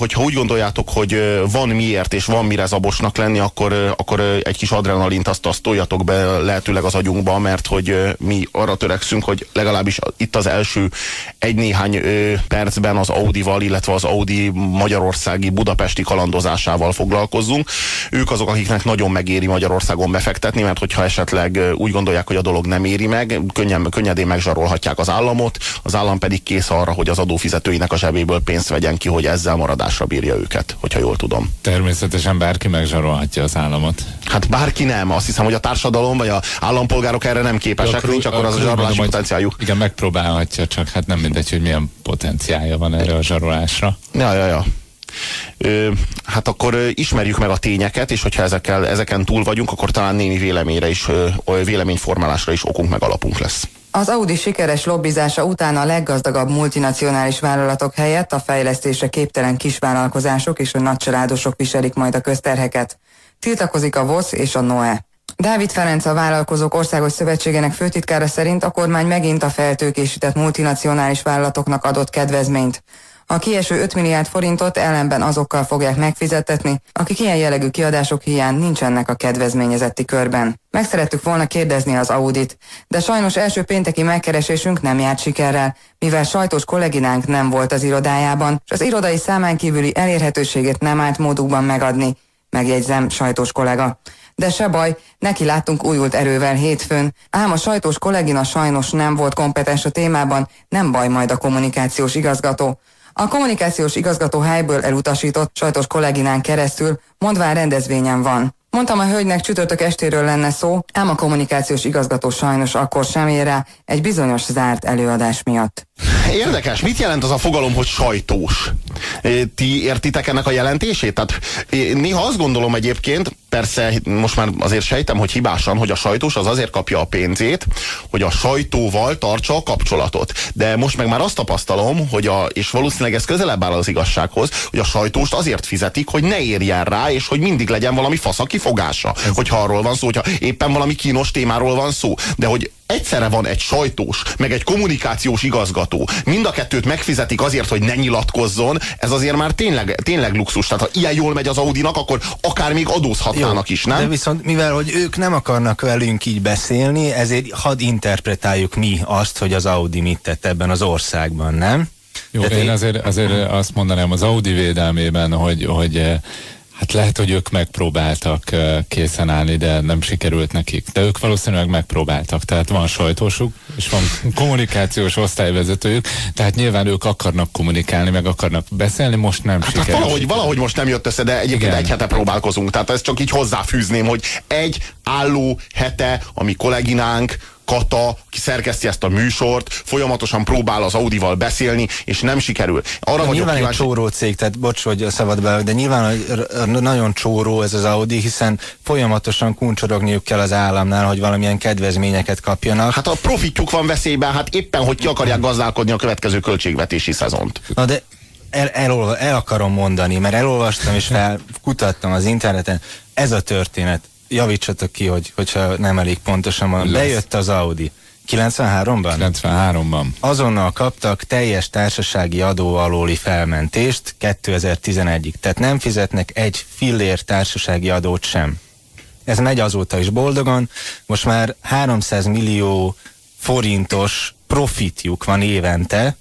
hogyha úgy gondoljátok, hogy van miért és van mire zabosnak lenni, akkor, akkor egy kis adrenalint azt, azt toljatok be lehetőleg az agyunkba, mert hogy mi arra törekszünk, hogy legalábbis itt az első egy-néhány percben az Audi-val, illetve az Audi magyarországi budapesti kalandozásával foglalkozzunk. Ők azok, akiknek nagyon megéri Magyarországon befektetni, mert hogyha esetleg úgy gondolják, hogy a dolog nem éri meg, könnyen, könnyedén megzsarolhatják az államot, az állam pedig kész arra, hogy az adófizetőinek a zsebéből pénzt vegyen ki, hogy ezzel marad támadásra bírja őket, hogyha jól tudom. Természetesen bárki megzsarolhatja az államot. Hát bárki nem. Azt hiszem, hogy a társadalom vagy a állampolgárok erre nem képesek, ja, nincs akkor az a zsarolási potenciáljuk. Igen, megpróbálhatja, csak hát nem mindegy, hogy milyen potenciálja van erre a zsarolásra. Ja, ja, ja. Ö, hát akkor ismerjük meg a tényeket, és hogyha ezekkel, ezeken túl vagyunk, akkor talán némi véleményre is, ö, véleményformálásra is okunk meg alapunk lesz. Az Audi sikeres lobbizása után a leggazdagabb multinacionális vállalatok helyett a fejlesztésre képtelen kisvállalkozások és a nagycsaládosok viselik majd a közterheket. Tiltakozik a VOSZ és a NOE. Dávid Ferenc a Vállalkozók Országos Szövetségének főtitkára szerint a kormány megint a feltőkésített multinacionális vállalatoknak adott kedvezményt. A kieső 5 milliárd forintot ellenben azokkal fogják megfizetetni, akik ilyen jellegű kiadások hiány nincsenek a kedvezményezetti körben. Meg szerettük volna kérdezni az Audit, de sajnos első pénteki megkeresésünk nem járt sikerrel, mivel sajtos kolléginánk nem volt az irodájában, és az irodai számán kívüli elérhetőségét nem állt módukban megadni, megjegyzem sajtos kollega. De se baj, neki láttunk újult erővel hétfőn, ám a sajtós kollégina sajnos nem volt kompetens a témában, nem baj majd a kommunikációs igazgató. A kommunikációs igazgató helyből elutasított sajtos kolléginán keresztül, mondván rendezvényen van. Mondtam a hölgynek csütörtök estéről lenne szó, ám a kommunikációs igazgató sajnos akkor sem ér rá egy bizonyos zárt előadás miatt. Érdekes, mit jelent az a fogalom, hogy sajtós? Ti értitek ennek a jelentését? Tehát néha azt gondolom egyébként, persze most már azért sejtem, hogy hibásan, hogy a sajtós az azért kapja a pénzét, hogy a sajtóval tartsa a kapcsolatot. De most meg már azt tapasztalom, hogy a, és valószínűleg ez közelebb áll az igazsághoz, hogy a sajtóst azért fizetik, hogy ne érjen rá, és hogy mindig legyen valami fasz a kifogása. Hogyha arról van szó, hogyha éppen valami kínos témáról van szó. De hogy egyszerre van egy sajtós, meg egy kommunikációs igazgató, mind a kettőt megfizetik azért, hogy ne nyilatkozzon, ez azért már tényleg, tényleg luxus. Tehát ha ilyen jól megy az Audinak, akkor akár még adózhatnának Jó, is, nem? De viszont mivel, hogy ők nem akarnak velünk így beszélni, ezért hadd interpretáljuk mi azt, hogy az Audi mit tett ebben az országban, nem? Jó, én, én azért, azért azt mondanám az Audi védelmében, hogy, hogy Hát lehet, hogy ők megpróbáltak készen állni, de nem sikerült nekik. De ők valószínűleg megpróbáltak. Tehát van sajtósuk, és van kommunikációs osztályvezetőjük, tehát nyilván ők akarnak kommunikálni, meg akarnak beszélni, most nem hát, sikerült. Hát valahogy, valahogy most nem jött össze, de egyébként Igen. egy hete próbálkozunk. Tehát ezt csak így hozzáfűzném, hogy egy álló hete, ami kolléginánk, Kata, aki szerkeszti ezt a műsort, folyamatosan próbál az Audival beszélni, és nem sikerül. Arra de nyilván kíváncsi... egy csóró cég, tehát bocs, hogy szabad be, de nyilván nagyon csóró ez az Audi, hiszen folyamatosan kuncsorogniuk kell az államnál, hogy valamilyen kedvezményeket kapjanak. Hát a profitjuk van veszélyben, hát éppen, hogy ki akarják gazdálkodni a következő költségvetési szezont. Na de el, el, el akarom mondani, mert elolvastam és felkutattam az interneten, ez a történet javítsatok ki, hogy, hogyha nem elég pontosan van. Bejött az Audi. 93-ban? 93-ban. Azonnal kaptak teljes társasági adó alóli felmentést 2011-ig. Tehát nem fizetnek egy fillér társasági adót sem. Ez megy azóta is boldogan. Most már 300 millió forintos profitjuk van évente,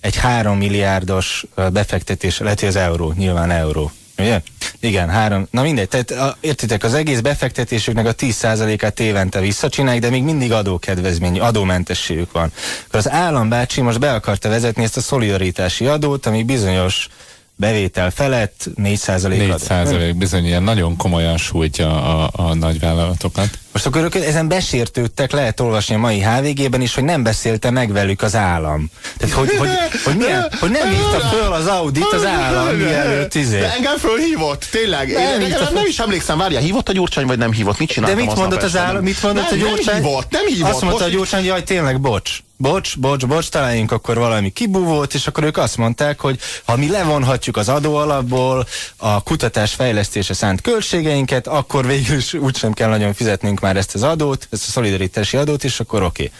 egy 3 milliárdos befektetés, lehet, hogy az euró, nyilván euró Ugye? Igen, három. Na mindegy, tehát a, értitek, az egész befektetésüknek a 10%-át évente visszacsinálják, de még mindig adókedvezmény, adómentességük van. Akkor az állambácsi most be akarta vezetni ezt a szolidaritási adót, ami bizonyos bevétel felett 4% 4 százalék bizony ilyen nagyon komolyan sújtja a, a nagyvállalatokat. Most akkor ők ezen besértődtek, lehet olvasni a mai HVG-ben is, hogy nem beszélte meg velük az állam. Tehát, hogy, hogy, hogy, milyen, hogy nem hívta föl az Audit az állam, mielőtt izé. De engem fölhívott, tényleg. Én, nem, nem is emlékszem, várja, hívott a Gyurcsány, vagy nem hívott? Mit csináltam De mit mondott az állam? Mit mondott nem, a Gyurcsány? Nem hívott, nem hívott. Azt mondta a Gyurcsány, jaj, tényleg, bocs bocs, bocs, bocs, találjunk akkor valami kibúvót, és akkor ők azt mondták, hogy ha mi levonhatjuk az adóalapból a kutatás fejlesztése szánt költségeinket, akkor végül is úgysem kell nagyon fizetnünk már ezt az adót, ezt a szolidaritási adót, és akkor oké. Okay.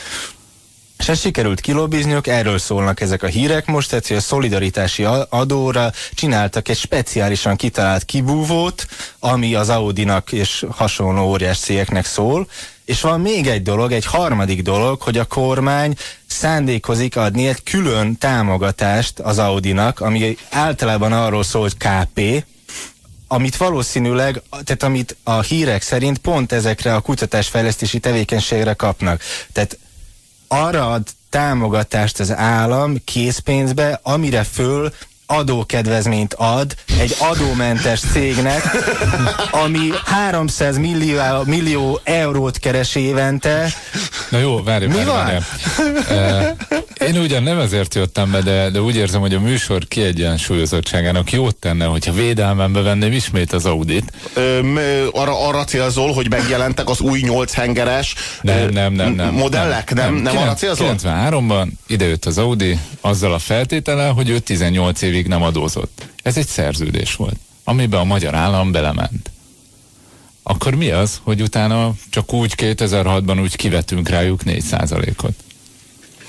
és ezt sikerült kilobizniuk, erről szólnak ezek a hírek most, tehát hogy a szolidaritási adóra csináltak egy speciálisan kitalált kibúvót, ami az Audinak és hasonló óriás cégeknek szól, és van még egy dolog, egy harmadik dolog, hogy a kormány szándékozik adni egy külön támogatást az Audinak, ami általában arról szól, hogy KP, amit valószínűleg, tehát amit a hírek szerint pont ezekre a kutatásfejlesztési tevékenységre kapnak. Tehát arra ad támogatást az állam készpénzbe, amire föl adókedvezményt ad egy adómentes cégnek, ami 300 millió, millió eurót keres évente. Na jó, várj, Mi várj, van? várj. Uh, én ugyan nem ezért jöttem be, de, de úgy érzem, hogy a műsor kiegyensúlyozottságának jót tenne, hogyha védelmembe venném ismét az audit. Ö, arra, arra célzol, hogy megjelentek az új nyolchengeres Nem, ö, nem, nem, nem. modellek? Nem, nem, nem arra célzol? 93-ban idejött az Audi azzal a feltétele, hogy ő 18 évig nem adózott. Ez egy szerződés volt, amiben a magyar állam belement. Akkor mi az, hogy utána csak úgy 2006-ban úgy kivetünk rájuk 4%-ot?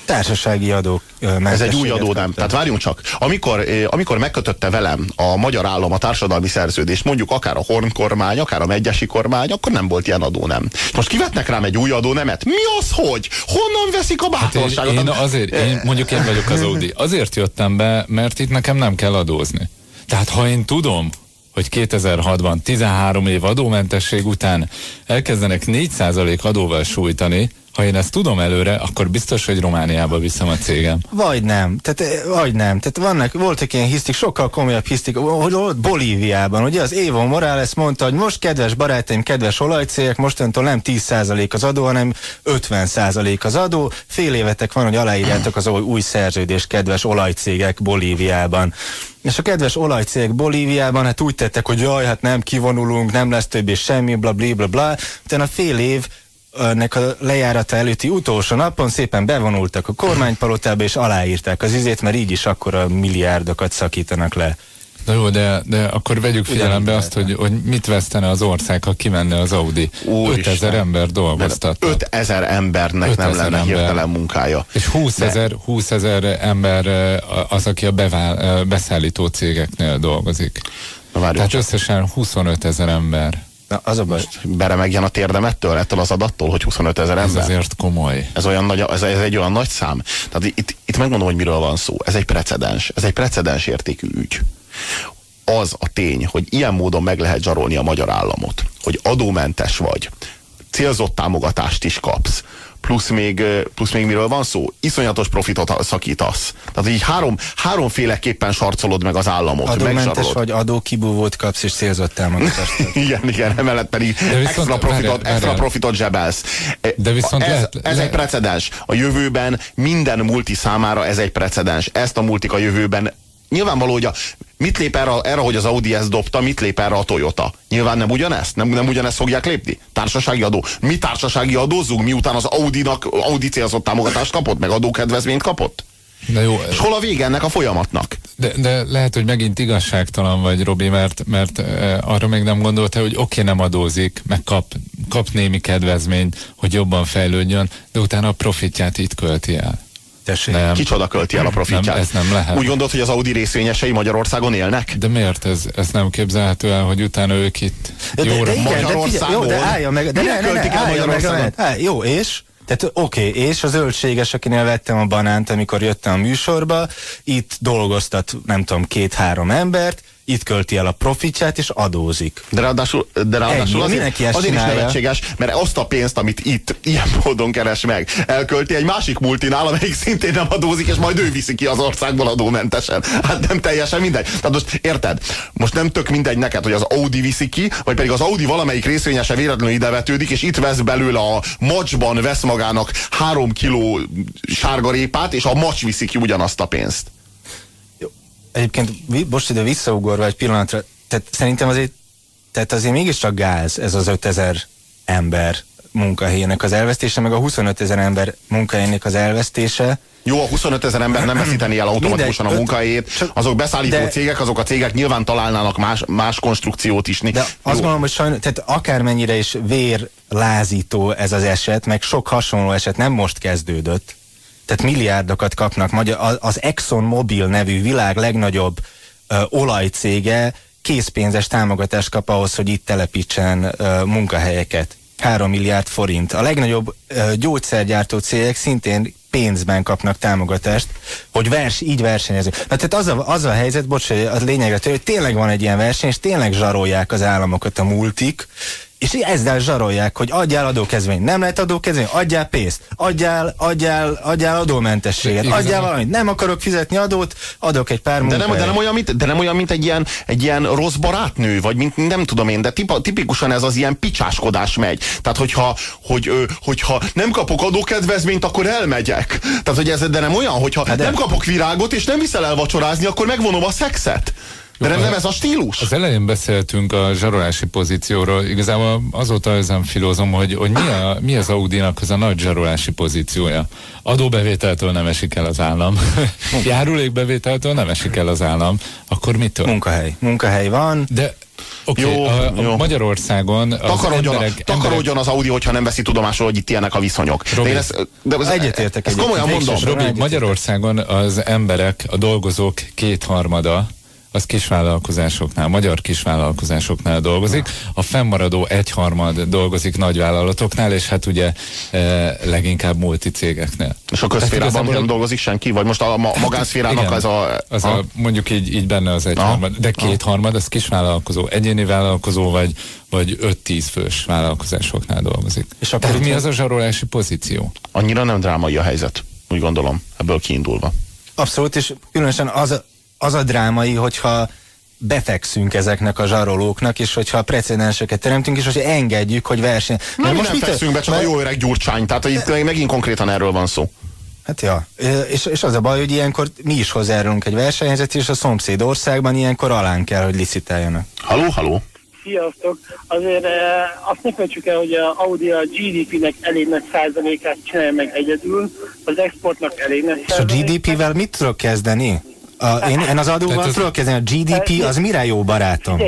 Társasági adók Ez egy új adó, nem. Tehát várjunk csak. Amikor, eh, amikor megkötötte velem a magyar állam a társadalmi szerződést, mondjuk akár a Horn kormány, akár a Megyesi kormány, akkor nem volt ilyen adó, nem. Most kivetnek rám egy új adó, nemet. Mi az, hogy? Honnan veszik a Hát én, bátorságot? én azért, én, mondjuk én vagyok az Audi, azért jöttem be, mert itt nekem nem kell adózni. Tehát ha én tudom, hogy 2006-ban 13 év adómentesség után elkezdenek 4% adóval sújtani, ha én ezt tudom előre, akkor biztos, hogy Romániába viszem a cégem. Vagy nem, tehát, eh, vagy nem. Tehát vannak, voltak ilyen hisztik, sokkal komolyabb hisztik, hogy ott Bolíviában, ugye az Evo Morales mondta, hogy most kedves barátaim, kedves olajcégek, mostantól nem 10% az adó, hanem 50% az adó. Fél évetek van, hogy aláírjátok az új, szerződést, kedves olajcégek Bolíviában. És a kedves olajcégek Bolíviában hát úgy tettek, hogy jaj, hát nem kivonulunk, nem lesz többé semmi, bla bla bla bla. Utána fél év nek a lejárata előtti utolsó napon szépen bevonultak a kormánypalotába és aláírták az izét, mert így is akkor a milliárdokat szakítanak le. Na jó, de, de akkor vegyük figyelembe azt, hogy, hogy mit vesztene az ország, ha kimenne az Audi. Úristen. 5000 ember dolgoztat. 5000 embernek nem 5000 lenne ember. hirtelen munkája. És 20 ezer, 20 ezer ember eh, az, aki a bevál, eh, beszállító cégeknél dolgozik. Na Tehát csak. összesen 25 ezer ember. Na, az a baj. Beremegjen a térdem ettől, ettől az adattól, hogy 25 ezer Ez ember. azért komoly. Ez, olyan nagy, ez, ez egy olyan nagy szám. Tehát itt, itt megmondom, hogy miről van szó. Ez egy precedens. Ez egy precedens értékű ügy. Az a tény, hogy ilyen módon meg lehet zsarolni a magyar államot, hogy adómentes vagy, célzott támogatást is kapsz, plusz még, plusz még miről van szó? Iszonyatos profitot szakítasz. Tehát így három, háromféleképpen sarcolod meg az államot. Adómentes vagy adókibúvót kapsz és célzott támogatást. Igen, igen, emellett pedig viszont- extra profitot, várjál, extra profitot zsebelsz. E, De viszont ez, lehet- ez le- egy precedens. A jövőben minden multi számára ez egy precedens. Ezt a multik a jövőben Nyilvánvaló, hogy a, mit lép erre, erre, hogy az Audi ezt dobta, mit lép erre a Toyota? Nyilván nem ugyanezt? Nem, nem ugyanezt fogják lépni? Társasági adó. Mi társasági adózzunk, miután az Audinak, Audi célzott támogatást kapott, meg adókedvezményt kapott? De jó, És hol a vége ennek a folyamatnak? de, de lehet, hogy megint igazságtalan vagy, Robi, mert, mert e, arra még nem gondolta, hogy oké, nem adózik, meg kap, kap némi kedvezményt, hogy jobban fejlődjön, de utána a profitját itt költi el. Tessék. Nem. Kicsoda költi el a profitját? Nem, ez nem lehet. Úgy gondolt, hogy az Audi részvényesei Magyarországon élnek? De miért ez, ez nem képzelhető el, hogy utána ők itt De, de, de, figyelj, jó, de Magyarországon? állja meg, de ne, ne, ne, állja meg, Magyarországon? á, jó, és? Tehát oké, okay, és a zöldséges, akinél vettem a banánt, amikor jöttem a műsorba, itt dolgoztat, nem tudom, két-három embert, itt költi el a profitját, és adózik. De ráadásul, de ráadásul Ennyi, azért, azért is csinálja. nevetséges, mert azt a pénzt, amit itt ilyen módon keres meg, elkölti egy másik multinál, amelyik szintén nem adózik, és majd ő viszi ki az országból adómentesen. Hát nem teljesen mindegy. Tehát most érted? Most nem tök mindegy neked, hogy az Audi viszi ki, vagy pedig az Audi valamelyik részvényese véletlenül idevetődik, és itt vesz belőle a macsban vesz magának három kiló sárgarépát, és a macs viszi ki ugyanazt a pénzt. Egyébként, most ide visszaugorva egy pillanatra, tehát szerintem azért, tehát azért mégiscsak gáz ez az 5000 ember munkahelyének az elvesztése, meg a 25 ezer ember munkahelyének az elvesztése. Jó, a 25 ezer ember nem veszíteni el automatikusan a munkahelyét, azok beszállító de- cégek, azok a cégek nyilván találnának más, más konstrukciót is. De Jó. azt gondolom, hogy sajnos, tehát akármennyire is vérlázító ez az eset, meg sok hasonló eset nem most kezdődött, tehát milliárdokat kapnak. Az Exxon Mobil nevű világ legnagyobb ö, olajcége készpénzes támogatást kap ahhoz, hogy itt telepítsen ö, munkahelyeket. 3 milliárd forint. A legnagyobb ö, gyógyszergyártó cégek szintén pénzben kapnak támogatást, hogy vers, így versenyezünk. Na, tehát az a, az a helyzet, bocs, a lényegre hogy tényleg van egy ilyen verseny, és tényleg zsarolják az államokat a multik, és ezzel zsarolják, hogy adjál adókezvényt. Nem lehet adókezvény, adjál pénzt, adjál, adjál, adjál adómentességet, Igen, adjál valamit. Nem akarok fizetni adót, adok egy pár de nem, de nem olyan, mint, de nem olyan, mint egy ilyen, egy ilyen rossz barátnő, vagy mint nem tudom én, de tipa, tipikusan ez az ilyen picsáskodás megy. Tehát, hogyha, hogy, hogyha nem kapok adókedvezményt, akkor elmegyek. Tehát, hogy ez de nem olyan, hogyha hát de... nem kapok virágot, és nem viszel el vacsorázni, akkor megvonom a szexet. De nem, nem ez a stílus? Az elején beszéltünk a zsarolási pozícióról. Igazából azóta ezen filózom, hogy, hogy mi, a, mi az Audi-nak az a nagy zsarolási pozíciója. Adóbevételtől nem esik el az állam. Járulékbevételtől nem esik el az állam. Akkor mitől? Munkahely. Munkahely van. De okay, jó, a, a jó. Magyarországon az takarodjon, emberek, takarodjon az Audi, hogyha nem veszi tudomásul, hogy itt ilyenek a viszonyok. Robi, de, ezt, de egyetértek. Ezt komolyan mondom. Robi, Magyarországon az emberek, a dolgozók kétharmada az kisvállalkozásoknál, magyar kisvállalkozásoknál dolgozik, a fennmaradó egyharmad dolgozik nagyvállalatoknál, és hát ugye e, leginkább multicégeknél. És a közszférában nem dolgozik senki? Vagy most a ma magánszférának igen, ez a... Az a, a... Mondjuk így, így benne az egyharmad, de kétharmad az kisvállalkozó, egyéni vállalkozó, vagy, vagy 5-10 fős vállalkozásoknál dolgozik. És akkor mi az a zsarolási pozíció? Annyira nem drámai a helyzet, úgy gondolom, ebből kiindulva. Abszolút, és különösen az, az a drámai, hogyha befekszünk ezeknek a zsarolóknak, és hogyha precedenseket teremtünk, és hogy engedjük, hogy verseny. Nem, most nem fekszünk be, csak mert... a jó öreg gyurcsány, tehát itt megint konkrétan erről van szó. Hát ja, és, és az a baj, hogy ilyenkor mi is hozzájárulunk egy versenyhelyzet, és a szomszéd országban ilyenkor alán kell, hogy licitáljanak. Haló, haló! Sziasztok! Azért eh, azt ne felejtsük el, hogy a Audi a GDP-nek elég nagy százalékát csinálja meg egyedül, az exportnak elég nagy És a GDP-vel mit tudok kezdeni? A, én, én az adóval tudok kezdeni, a GDP az mire jó barátom?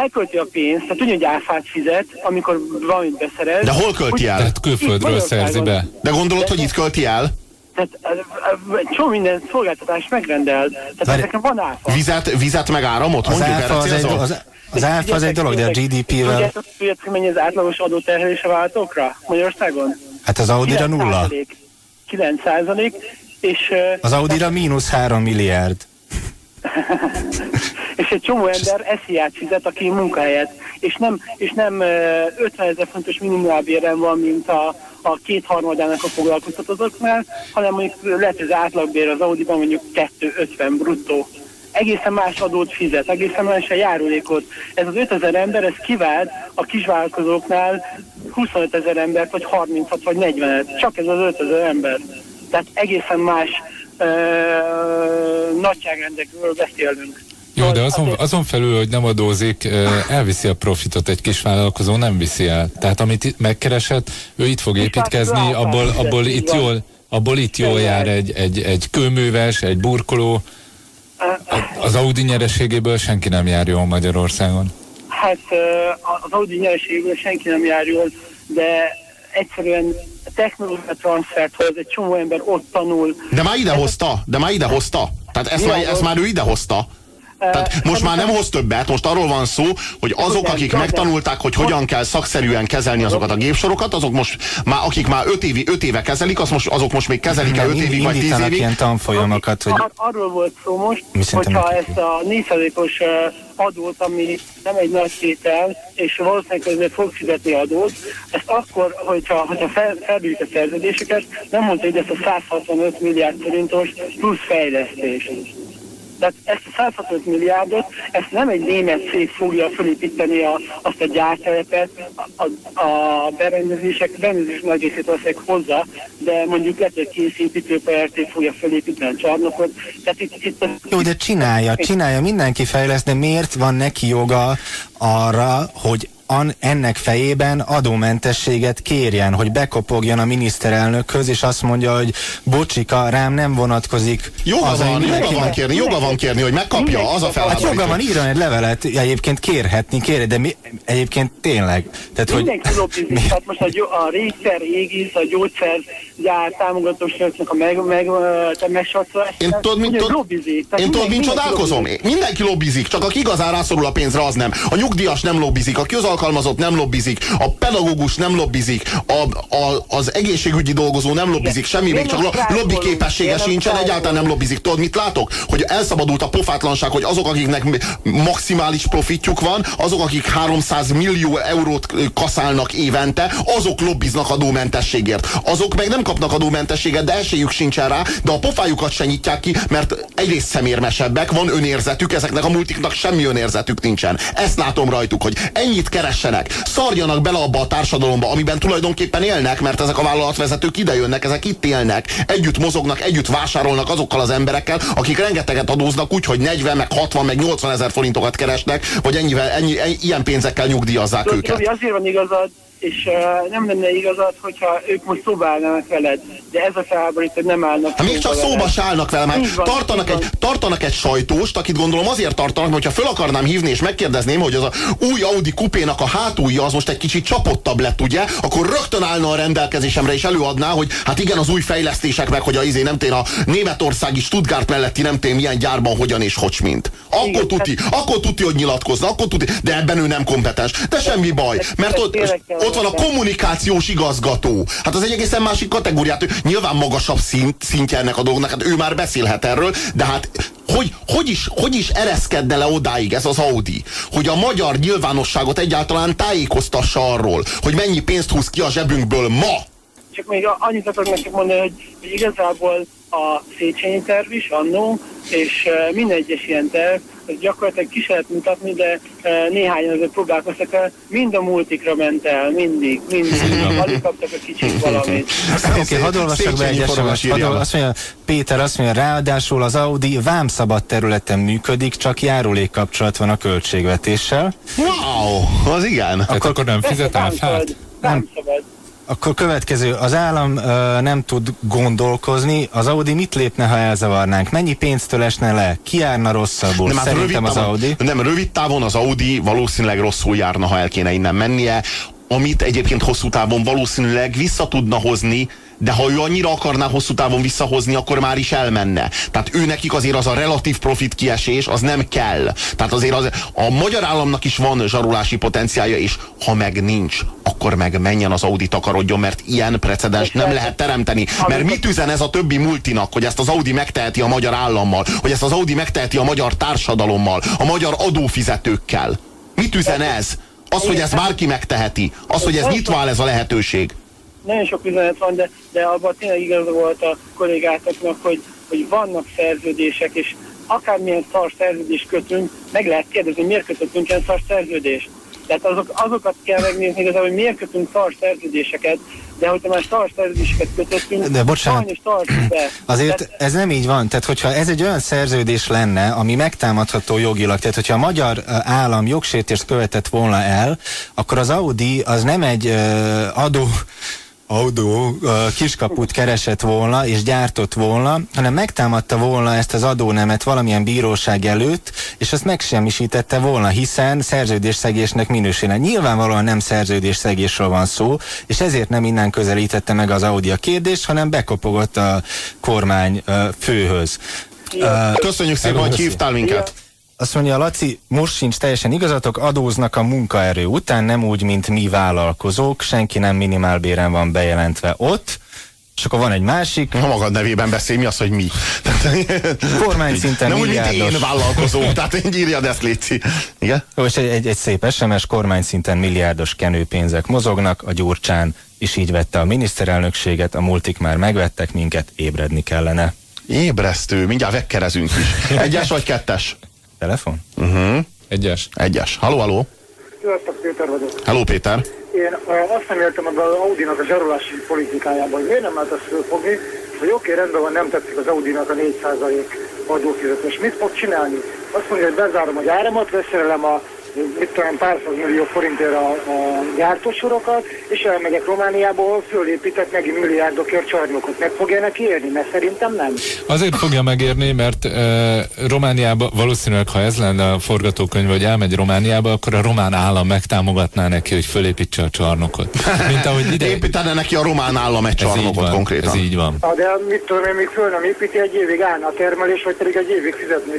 elkölti a pénzt, tehát tudja, hogy áfát fizet, amikor valamit beszerez. De hol költi el? Tehát külföldről szerzi be. De gondolod, hogy itt költi el? Tehát csomó minden szolgáltatás megrendel. Tehát ezeken van áfa. Vizet, vizet meg áramot? Az mondjuk áfa az, egy, az, az áfa az egy dolog, de a GDP-vel... Tudjátok, hogy mennyi az átlagos adóterhelés a váltókra Magyarországon? Hát az Audi-ra nulla. 9 százalék, és, az Audi-ra mínusz 3 milliárd. és egy csomó ember esziát fizet, aki munkahelyet, és nem, és nem 50 ezer fontos minimálbéren van, mint a, a kétharmadának a foglalkoztatóknál, hanem mondjuk lehet, hogy az átlagbér az Audi-ban mondjuk 250 bruttó. Egészen más adót fizet, egészen más a járulékot. Ez az 5000 ember, ez kivált a kisvállalkozóknál 25 ezer embert, vagy 36 vagy 40-et. Csak ez az 5000 ember. Tehát egészen más ö, nagyságrendekről beszélünk. Jó, de azon, azon felül, hogy nem adózik, elviszi a profitot egy kis vállalkozó, nem viszi el. Tehát amit megkeresett, ő itt fog építkezni, abból, abból itt jól, abból itt jól jár egy, egy, egy kőműves, egy burkoló. Az Audi nyereségéből senki nem jár jól Magyarországon. Hát az Audi nyereségéből senki nem jár jól, de egyszerűen technológia transfert hoz, egy csomó ember ott tanul. De már ide hozta, de már ide hozta. Tehát ezt, már, ezt már ő ide hozta. Tehát most már nem hoz többet, most arról van szó, hogy azok, akik megtanulták, hogy hogyan kell szakszerűen kezelni azokat a gépsorokat, azok most már, akik már 5 évi, öt éve kezelik, az most, azok most még kezelik el 5 évig vagy 10 évig. ilyen tanfolyamokat, hogy... Arról volt szó most, hogyha ezt a 4%-os adót, ami nem egy nagy tétel, és valószínűleg közben fog fizetni adót, ezt akkor, hogyha, hogyha fel, felbírjuk a szerződéseket, nem mondta, hogy ezt a 165 milliárd forintos plusz fejlesztés. Tehát ezt a 165 milliárdot, ezt nem egy német cég fogja felépíteni a, azt a gyártelepet, a, a berendezések, berendezés nagy részét veszek hozzá, de mondjuk lehet, hogy kész fogja felépíteni a csarnokot. Tehát itt, itt Jó, de csinálja, csinálja, mindenki fejlesz, de miért van neki joga arra, hogy an, ennek fejében adómentességet kérjen, hogy bekopogjon a miniszterelnökhöz, és azt mondja, hogy bocsika, rám nem vonatkozik. Joga az, van, joga van kérni, joga van kérni, hogy megkapja, az a Hát joga van, írjon egy levelet, egyébként kérhetni, kér, de mi, egyébként tényleg. Tehát, Mindenki hogy, lobbizik, tehát most a, a régszer, égész, a gyógyszergyár támogatóságnak a meg, meg, meg, Én tudod, mint, tudod, én tudod, mint csodálkozom? Mindenki lobbizik, csak aki igazán rászorul a pénzre, az nem. A nyugdíjas nem lobbizik, a közalkalmazott nem lobbizik, a pedagógus nem lobbizik, a, a, az egészségügyi dolgozó nem lobbizik, semmi, még csak lobby képessége sincsen, egyáltalán nem lobbizik. Tudod, mit látok? Hogy elszabadult a pofátlanság, hogy azok, akiknek maximális profitjuk van, azok, akik 300 millió eurót kaszálnak évente, azok lobbiznak adómentességért. Azok meg nem kapnak adómentességet, de esélyük sincsen rá, de a pofájukat se nyitják ki, mert egyrészt szemérmesebbek, van önérzetük, ezeknek a multiknak semmi önérzetük nincsen. Ezt látom rajtuk, hogy ennyit keressenek, szarjanak bele abba a társadalomba, amiben tulajdonképpen élnek, mert ezek a vállalatvezetők idejönnek, ezek itt élnek, együtt mozognak, együtt vásárolnak azokkal az emberekkel, akik rengeteget adóznak úgy, hogy 40, meg 60, meg 80 ezer forintokat keresnek, vagy ennyivel, ennyi, ennyi, ilyen pénzekkel nyugdíjazzák Robi, őket. Azért van igazad, és uh, nem lenne igazad, hogyha ők most szóba állnának veled, de ez a felháborító nem állnak hát még csak szóba se állnak velem, hát tartanak egy, tartanak egy sajtóst, akit gondolom azért tartanak, hogyha föl akarnám hívni és megkérdezném, hogy az a új Audi kupénak a hátulja az most egy kicsit csapottabb lett, ugye, akkor rögtön állna a rendelkezésemre és előadná, hogy hát igen, az új fejlesztések meg, hogy a izé nem tény a németországi Stuttgart melletti nem tény milyen gyárban hogyan és hogy mint. Akkor igen, tuti, hát... akkor tuti, hogy nyilatkozna, akkor tuti, de ebben ő nem kompetens. De semmi baj, mert ott, ott van a kommunikációs igazgató. Hát az egy egészen másik kategóriát. Nyilván magasabb szint, szintje ennek a dolognak, hát ő már beszélhet erről, de hát hogy, hogy, is, hogy is ereszkedne le odáig ez az Audi, hogy a magyar nyilvánosságot egyáltalán tájékoztassa arról, hogy mennyi pénzt húz ki a zsebünkből ma. Csak még annyit akarok nekik mondani, hogy, hogy igazából a Széchenyi terv is annó, és minden egyes ilyen terv, az gyakorlatilag ki lehet mutatni, de néhányan azért próbálkoztak el, mind a multikra ment el, mindig, mindig, alig kaptak a kicsik valamit. Oké, okay, hadd olvassak be egy azt mondja, Péter azt mondja, ráadásul az Audi vámszabad területen működik, csak járulék kapcsolat van a költségvetéssel. Wow, az igen. Akkor, akkor nem fizetem fel? Nem szabad. Akkor következő, az állam ö, nem tud gondolkozni, az Audi mit lépne, ha elzavarnánk? Mennyi pénztől esne le? Ki járna rosszabbul? Nem, hát Szerintem az Audi. Nem, rövid távon az Audi valószínűleg rosszul járna, ha el kéne innen mennie, amit egyébként hosszú távon valószínűleg vissza tudna hozni de ha ő annyira akarná hosszú távon visszahozni, akkor már is elmenne. Tehát ő nekik azért az a relatív profit kiesés, az nem kell. Tehát azért az, a magyar államnak is van zsarulási potenciálja, és ha meg nincs, akkor meg menjen az Audi takarodjon, mert ilyen precedens nem lehet teremteni. Mert mit üzen ez a többi multinak, hogy ezt az Audi megteheti a magyar állammal, hogy ezt az Audi megteheti a magyar társadalommal, a magyar adófizetőkkel? Mit üzen ez? Az, hogy ezt bárki megteheti. Az, hogy ez nyitva áll ez a lehetőség nagyon sok üzenet van, de, de abban tényleg igaz volt a kollégátoknak, hogy, hogy vannak szerződések, és akármilyen szar szerződést kötünk, meg lehet kérdezni, miért kötöttünk ilyen szar szerződést. Tehát azok, azokat kell megnézni igazából, hogy miért kötünk szar szerződéseket, de hogyha már szar szerződéseket kötöttünk, de bocsánat, be. Azért tehát, ez nem így van. Tehát, hogyha ez egy olyan szerződés lenne, ami megtámadható jogilag, tehát hogyha a magyar állam jogsértést követett volna el, akkor az Audi az nem egy uh, adó Audó kiskaput keresett volna és gyártott volna, hanem megtámadta volna ezt az adónemet valamilyen bíróság előtt, és azt megsemmisítette volna, hiszen szerződésszegésnek minősülne. Nyilvánvalóan nem szerződésszegésről van szó, és ezért nem innen közelítette meg az Audi a kérdést, hanem bekopogott a kormány főhöz. Köszönjük szépen, hogy hívtál minket. Azt mondja, Laci, most sincs teljesen igazatok, adóznak a munkaerő után, nem úgy, mint mi vállalkozók, senki nem minimálbéren van bejelentve ott, és akkor van egy másik. Ha magad nevében beszél, mi az, hogy mi? Kormány szinten Nem úgy, mint én vállalkozó, tehát én írjad ezt, Léci. Igen? És egy, egy, egy szép SMS, kormány szinten milliárdos kenőpénzek mozognak, a Gyurcsán is így vette a miniszterelnökséget, a multik már megvettek minket, ébredni kellene. Ébresztő, mindjárt vekkerezünk is. Egyes vagy kettes? Telefon? Uh-huh. Egyes. Egyes. Haló, haló. Sziasztok, Péter vagyok. Hello, Péter. Én azt nem értem az Audi-nak a zsarolási politikájában, hogy miért nem lehet azt fölfogni, hogy oké, rendben van, nem tetszik az Audi-nak a 4% adófizetés. Mit fog csinálni? Azt mondja, hogy bezárom a gyáramat, leszerelem a mit tudom, pár millió forintért a, a gyártósorokat, és elmegyek Romániába, ahol fölépített meg milliárdokért csarnokot. Meg fogja neki érni? Mert szerintem nem. Azért fogja megérni, mert e, Romániába valószínűleg, ha ez lenne a forgatókönyv, hogy elmegy Romániába, akkor a román állam megtámogatná neki, hogy fölépítse a csarnokot. Mint ahogy ide... Építene neki a román állam egy csarnokot van, konkrétan. Ez így van. Na, de mit tudom én, még föl nem építi egy évig állna a termelés, vagy pedig egy évig fizetni.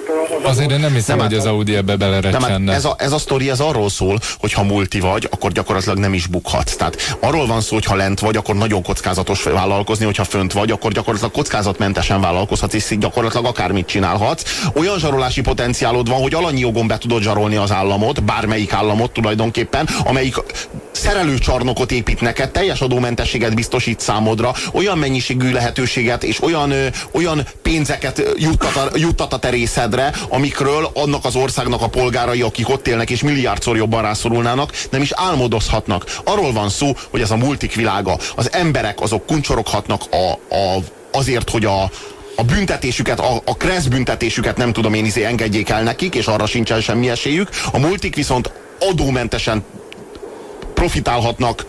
Az Azért én nem hiszem, nem, hogy az Audi ebbe belerecsenne. Ez a, ez a sztori ez arról szól, hogy ha multi vagy, akkor gyakorlatilag nem is bukhatsz. Tehát arról van szó, hogy ha lent vagy, akkor nagyon kockázatos vállalkozni, hogyha fönt vagy, akkor gyakorlatilag kockázatmentesen vállalkozhatsz, és gyakorlatilag akármit csinálhatsz. Olyan zsarolási potenciálod van, hogy alanyi jogon be tudod zsarolni az államot, bármelyik államot tulajdonképpen, amelyik szerelőcsarnokot épít neked, teljes adómentességet biztosít számodra, olyan mennyiségű lehetőséget és olyan, ö, olyan pénzeket juttat a, juttat a terészedre, amikről annak az országnak a polgárai, akik ott élnek és milliárdszor jobban rászorulnának, nem is álmodozhatnak. Arról van szó, hogy ez a multik világa. Az emberek azok kuncsoroghatnak a, a, azért, hogy a, a büntetésüket, a, a kressz büntetésüket nem tudom én izé engedjék el nekik, és arra sincsen semmi esélyük. A multik viszont adómentesen profitálhatnak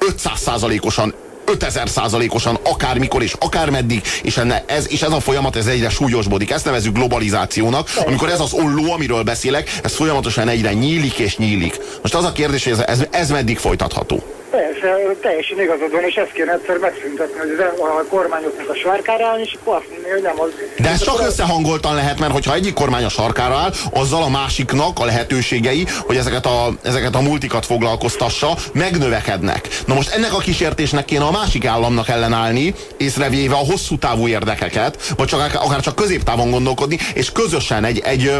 500%-osan 5000 százalékosan akármikor és akármeddig, és, enne, ez, és ez a folyamat ez egyre súlyosbodik. Ezt nevezük globalizációnak, amikor ez az olló, amiről beszélek, ez folyamatosan egyre nyílik és nyílik. Most az a kérdés, hogy ez, ez, ez meddig folytatható? Persze, teljesen igazad van, és ezt kéne egyszer megszüntetni, hogy a kormányoknak a sarkára áll, és akkor azt mondani, hogy nem az. De ez csak összehangoltan lehet, mert hogyha egyik kormány a sarkára áll, azzal a másiknak a lehetőségei, hogy ezeket a, ezeket a multikat foglalkoztassa, megnövekednek. Na most ennek a kísértésnek kéne a másik államnak ellenállni, észrevéve a hosszú távú érdekeket, vagy csak akár csak középtávon gondolkodni, és közösen egy, egy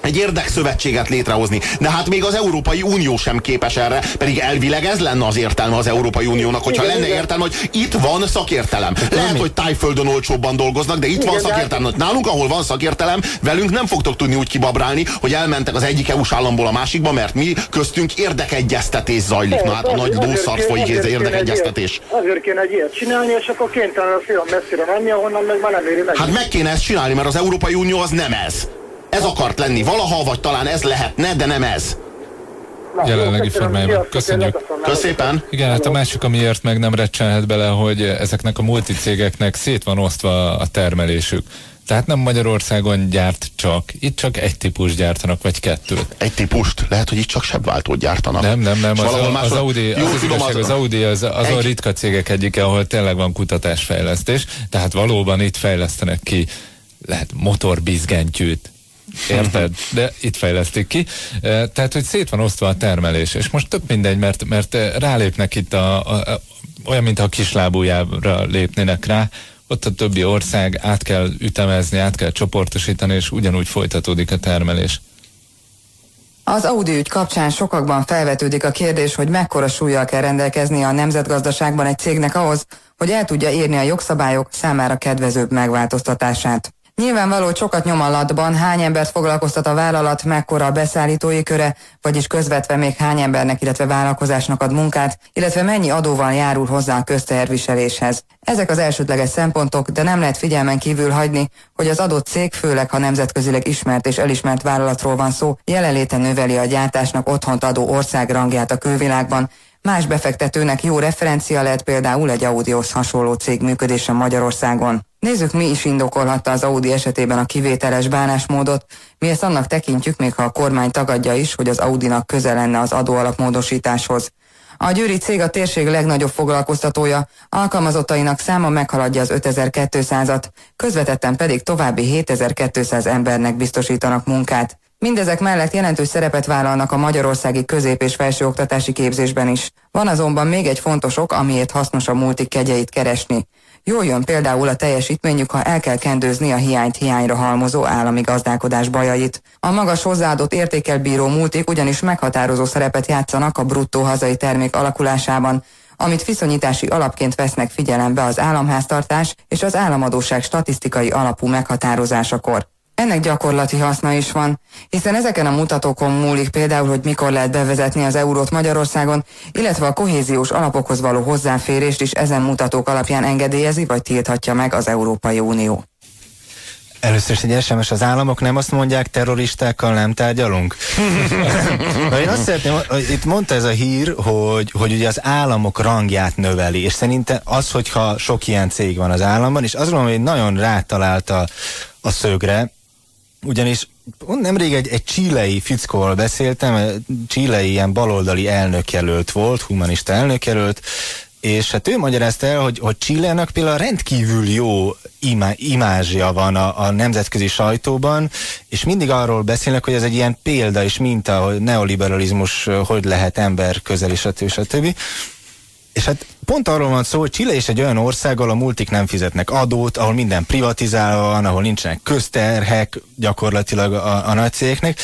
egy érdekszövetséget létrehozni. De hát még az Európai Unió sem képes erre, pedig elvileg ez lenne az értelme az Európai Uniónak, hogyha lenne értelme, hogy itt van szakértelem. Lehet, hogy tájföldön olcsóbban dolgoznak, de itt van szakértelem. Nálunk, ahol van szakértelem, velünk nem fogtok tudni úgy kibabrálni, hogy elmentek az egyik EU-s államból a másikba, mert mi köztünk érdekegyeztetés zajlik. Na hát a nagy lószart folyik érdekegyeztetés. Azért kéne egy ilyet csinálni, és akkor kénytelen a film messzire menni, ahonnan meg már nem éri meg. Hát meg kéne ezt csinálni, mert az Európai Unió az nem ez. Ez akart lenni valaha, vagy talán ez lehetne, de nem ez. Na, jelenlegi formájában. Köszönjük. Köszépen. Igen, hát a másik, amiért meg nem recsenhet bele, hogy ezeknek a multicégeknek szét van osztva a termelésük. Tehát nem Magyarországon gyárt csak, itt csak egy típus gyártanak, vagy kettőt. Egy típust? Lehet, hogy itt csak sebváltót gyártanak. Nem, nem, nem. Az, a, az, Audi, az, az, igazság, az Audi az, az egy... a ritka cégek egyike, ahol tényleg van kutatásfejlesztés, tehát valóban itt fejlesztenek ki lehet motorbizgentyűt, Érted? De itt fejlesztik ki. Tehát, hogy szét van osztva a termelés, és most több mindegy, mert, mert rálépnek itt a, a, a olyan, mintha a kislábújára lépnének rá, ott a többi ország át kell ütemezni, át kell csoportosítani, és ugyanúgy folytatódik a termelés. Az Audi ügy kapcsán sokakban felvetődik a kérdés, hogy mekkora súlyjal kell rendelkezni a nemzetgazdaságban egy cégnek ahhoz, hogy el tudja érni a jogszabályok számára kedvezőbb megváltoztatását. Nyilvánvaló sokat nyom alatban, hány embert foglalkoztat a vállalat, mekkora a beszállítói köre, vagyis közvetve még hány embernek, illetve vállalkozásnak ad munkát, illetve mennyi adóval járul hozzá a közteherviseléshez. Ezek az elsődleges szempontok, de nem lehet figyelmen kívül hagyni, hogy az adott cég, főleg ha nemzetközileg ismert és elismert vállalatról van szó, jelenléte növeli a gyártásnak otthont adó ország rangját a külvilágban, Más befektetőnek jó referencia lehet például egy Audihoz hasonló cég működése Magyarországon. Nézzük, mi is indokolhatta az Audi esetében a kivételes bánásmódot. Mi ezt annak tekintjük, még ha a kormány tagadja is, hogy az Audinak köze lenne az adóalapmódosításhoz. A győri cég a térség legnagyobb foglalkoztatója, alkalmazottainak száma meghaladja az 5200-at, közvetetten pedig további 7200 embernek biztosítanak munkát. Mindezek mellett jelentős szerepet vállalnak a magyarországi közép- és felsőoktatási képzésben is. Van azonban még egy fontos ok, amiért hasznos a multik kegyeit keresni. Jól jön például a teljesítményük, ha el kell kendőzni a hiányt hiányra halmozó állami gazdálkodás bajait. A magas hozzáadott értékel bíró multik ugyanis meghatározó szerepet játszanak a bruttó hazai termék alakulásában, amit viszonyítási alapként vesznek figyelembe az államháztartás és az államadóság statisztikai alapú meghatározásakor. Ennek gyakorlati haszna is van, hiszen ezeken a mutatókon múlik például, hogy mikor lehet bevezetni az eurót Magyarországon, illetve a kohéziós alapokhoz való hozzáférést is ezen mutatók alapján engedélyezi vagy tilthatja meg az Európai Unió. Először is egy SMS, az államok nem azt mondják, terroristákkal nem tárgyalunk? én azt szeretném, itt mondta ez a hír, hogy, hogy ugye az államok rangját növeli, és szerintem az, hogyha sok ilyen cég van az államban, és azt gondolom, hogy nagyon rátalálta a szögre, ugyanis nemrég egy, egy csílei fickóval beszéltem, csílei ilyen baloldali elnökjelölt volt, humanista elnökjelölt, és hát ő magyarázta el, hogy, hogy Csillának például rendkívül jó ima, imázsia van a, a nemzetközi sajtóban, és mindig arról beszélnek, hogy ez egy ilyen példa és minta, hogy neoliberalizmus hogy lehet ember közel, a stb. És hát pont arról van szó, hogy Chile is egy olyan ország, ahol a multik nem fizetnek adót, ahol minden privatizálva van, ahol nincsenek közterhek gyakorlatilag a, a nagy cégeknek,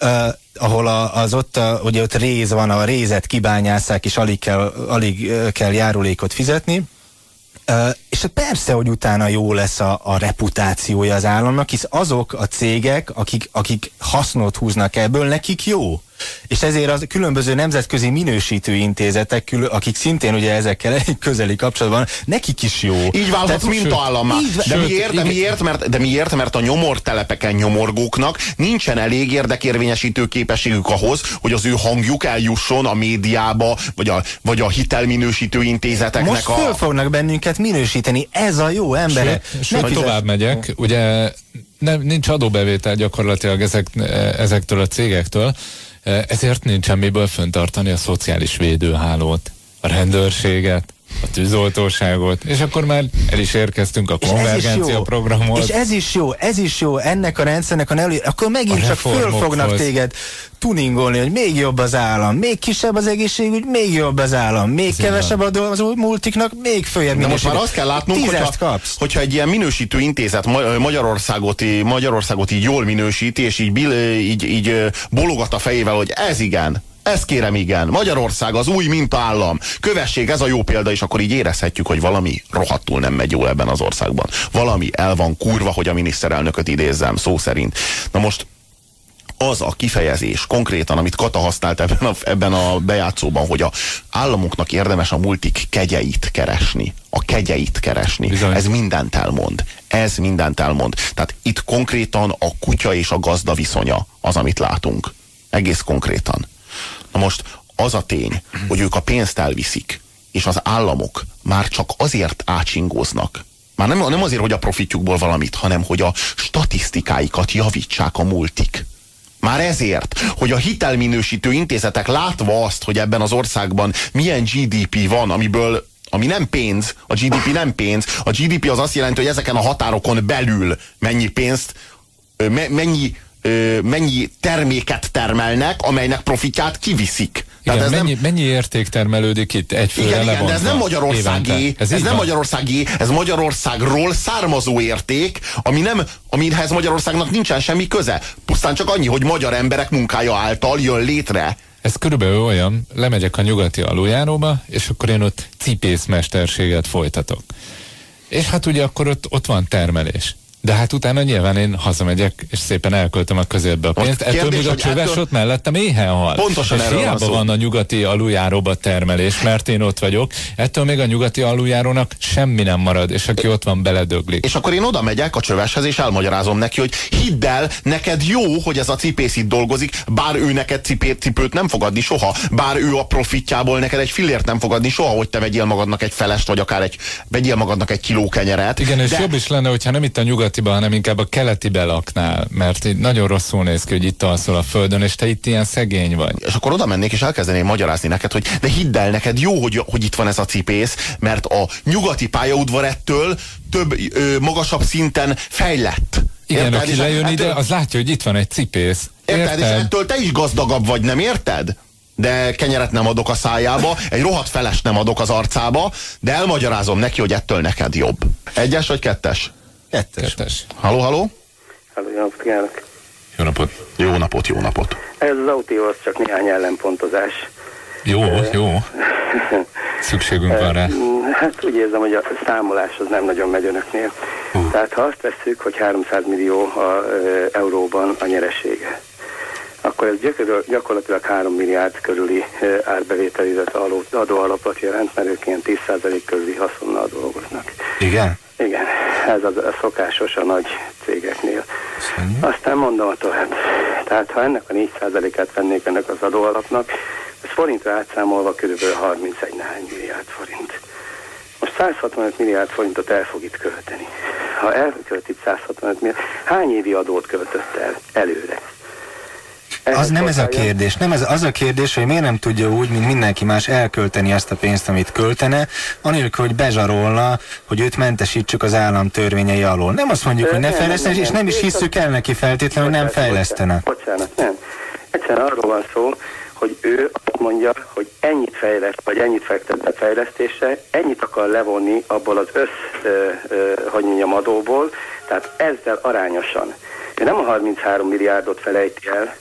uh, ahol a, az ott, a, ugye ott réz van, a rézet kibányászák, és alig kell, alig kell járulékot fizetni, Uh, és persze, hogy utána jó lesz a, a reputációja az államnak, hisz azok a cégek, akik, akik hasznot húznak ebből, nekik jó. És ezért az különböző nemzetközi minősítő intézetek, akik szintén ugye ezekkel egy közeli kapcsolatban, nekik is jó. Így válhat mintaállammá. De miért? De miért? Mert, de miért? Mert a nyomortelepeken nyomorgóknak nincsen elég érdekérvényesítő képességük ahhoz, hogy az ő hangjuk eljusson a médiába, vagy a, vagy a hitelminősítő intézeteknek Most a... föl fognak bennünket minősíteni, ez a jó embere. Sőt, sőt tovább megyek, ugye nem, nincs adóbevétel gyakorlatilag ezek, ezektől a cégektől, ezért nincsen miből föntartani a szociális védőhálót, a rendőrséget, a tűzoltóságot, és akkor már el is érkeztünk a konvergencia programhoz. És ez is jó, ez is jó, ennek a rendszernek a nelő, akkor megint csak föl fognak téged tuningolni, hogy még jobb az állam, még kisebb az egészségügy, még jobb az állam, még ez kevesebb a az új multiknak, még följebb De most már azt kell látnunk, hogyha, kapsz. hogyha egy ilyen minősítő intézet Magyarországot, Magyarországot így jól minősíti, és így, így, így bologat a fejével, hogy ez igen, ez kérem igen. Magyarország az új mintaállam. Kövessék, ez a jó példa, és akkor így érezhetjük, hogy valami rohadtul nem megy jól ebben az országban. Valami el van kurva, hogy a miniszterelnököt idézzem, szó szerint. Na most az a kifejezés konkrétan, amit Kata használt ebben a, ebben a bejátszóban, hogy a államoknak érdemes a multik kegyeit keresni. A kegyeit keresni. Bizony. Ez mindent elmond. Ez mindent elmond. Tehát itt konkrétan a kutya és a gazda viszonya az, amit látunk. Egész konkrétan. Na most az a tény, hogy ők a pénzt elviszik, és az államok már csak azért átsingóznak, már nem, nem azért, hogy a profitjukból valamit, hanem hogy a statisztikáikat javítsák a multik. Már ezért, hogy a hitelminősítő intézetek látva azt, hogy ebben az országban milyen GDP van, amiből ami nem pénz, a GDP nem pénz, a GDP az azt jelenti, hogy ezeken a határokon belül mennyi pénzt, mennyi mennyi terméket termelnek, amelynek profitját kiviszik. Igen, ez mennyi, nem... mennyi érték termelődik itt egyfőre igen, igen, de ez nem Magyarországi, ez, ez nem Magyarországi, ez Magyarországról származó érték, ami nem, amihez Magyarországnak nincsen semmi köze. Pusztán csak annyi, hogy magyar emberek munkája által jön létre. Ez körülbelül olyan, lemegyek a nyugati aluljáróba, és akkor én ott cipészmesterséget folytatok. És hát ugye akkor ott, ott van termelés. De hát utána nyilván én hazamegyek, és szépen elköltöm a közérbe a pénzt. Most ettől még a csöves ettől... ott mellettem éhen hal. Pontosan és hiába van, van a nyugati aluljáróba termelés, mert én ott vagyok. Ettől még a nyugati aluljárónak semmi nem marad, és aki ott van, beledöglik. És akkor én oda megyek a csöveshez, és elmagyarázom neki, hogy hidd el, neked jó, hogy ez a cipész itt dolgozik, bár ő neked cipét, cipőt nem fogadni soha, bár ő a profitjából neked egy fillért nem fogadni soha, hogy te vegyél magadnak egy felest, vagy akár egy, vegyél magadnak egy kiló kenyeret. Igen, és de... jobb is lenne, hogyha nem itt a nyugat nyugatiba, hanem inkább a keletibe laknál, mert így nagyon rosszul néz ki, hogy itt alszol a földön, és te itt ilyen szegény vagy. És akkor oda mennék, és elkezdeném magyarázni neked, hogy de hidd el neked jó, hogy, hogy itt van ez a cipész, mert a nyugati pályaudvar ettől több, ö, magasabb szinten fejlett. Igen, érted? aki lejön ettől... ide, az látja, hogy itt van egy cipész. Érted? érted? És ettől te is gazdagabb vagy, nem érted? de kenyeret nem adok a szájába, egy rohadt feles nem adok az arcába, de elmagyarázom neki, hogy ettől neked jobb. Egyes vagy kettes? Kettes. Kettes. Haló, haló? Haló, jó napot kívánok. Jó napot. Jó napot, jó napot. Ez az autóhoz csak néhány ellenpontozás. Jó, jó. Szükségünk van rá. Hát úgy érzem, hogy a számolás az nem nagyon megy önöknél. Uh. Tehát ha azt vesszük, hogy 300 millió a, e, euróban a nyeresége, akkor ez gyakorlatilag 3 milliárd körüli árbevétel, illetve adóalapot jelent, mert ők ilyen 10% körüli haszonnal dolgoznak. Igen? Igen, ez a, a szokásos a nagy cégeknél. Aztán mondom a tovább. Tehát ha ennek a 4%-át vennék ennek az adóalapnak, ez forintra átszámolva kb. 31 néhány milliárd forint. Most 165 milliárd forintot el fog itt költeni. Ha elkölt itt 165 milliárd, hány évi adót költött el előre? Az nem ez a kérdés. Nem ez az a kérdés, hogy miért nem tudja úgy, mint mindenki más elkölteni azt a pénzt, amit költene, anélkül, hogy bezsarolna, hogy őt mentesítsük az állam törvényei alól. Nem azt mondjuk, hogy ne fejlesztenek, és nem is hisszük el neki feltétlenül, hogy nem fejlesztene. Bocsánat, nem. Egyszerűen arról van szó, hogy ő azt mondja, hogy ennyit fejleszt, vagy ennyit fektet be fejlesztésre, ennyit akar levonni abból az össz, ö, ö, hogy mondjam, adóból, tehát ezzel arányosan. Ő nem a 33 milliárdot felejti el,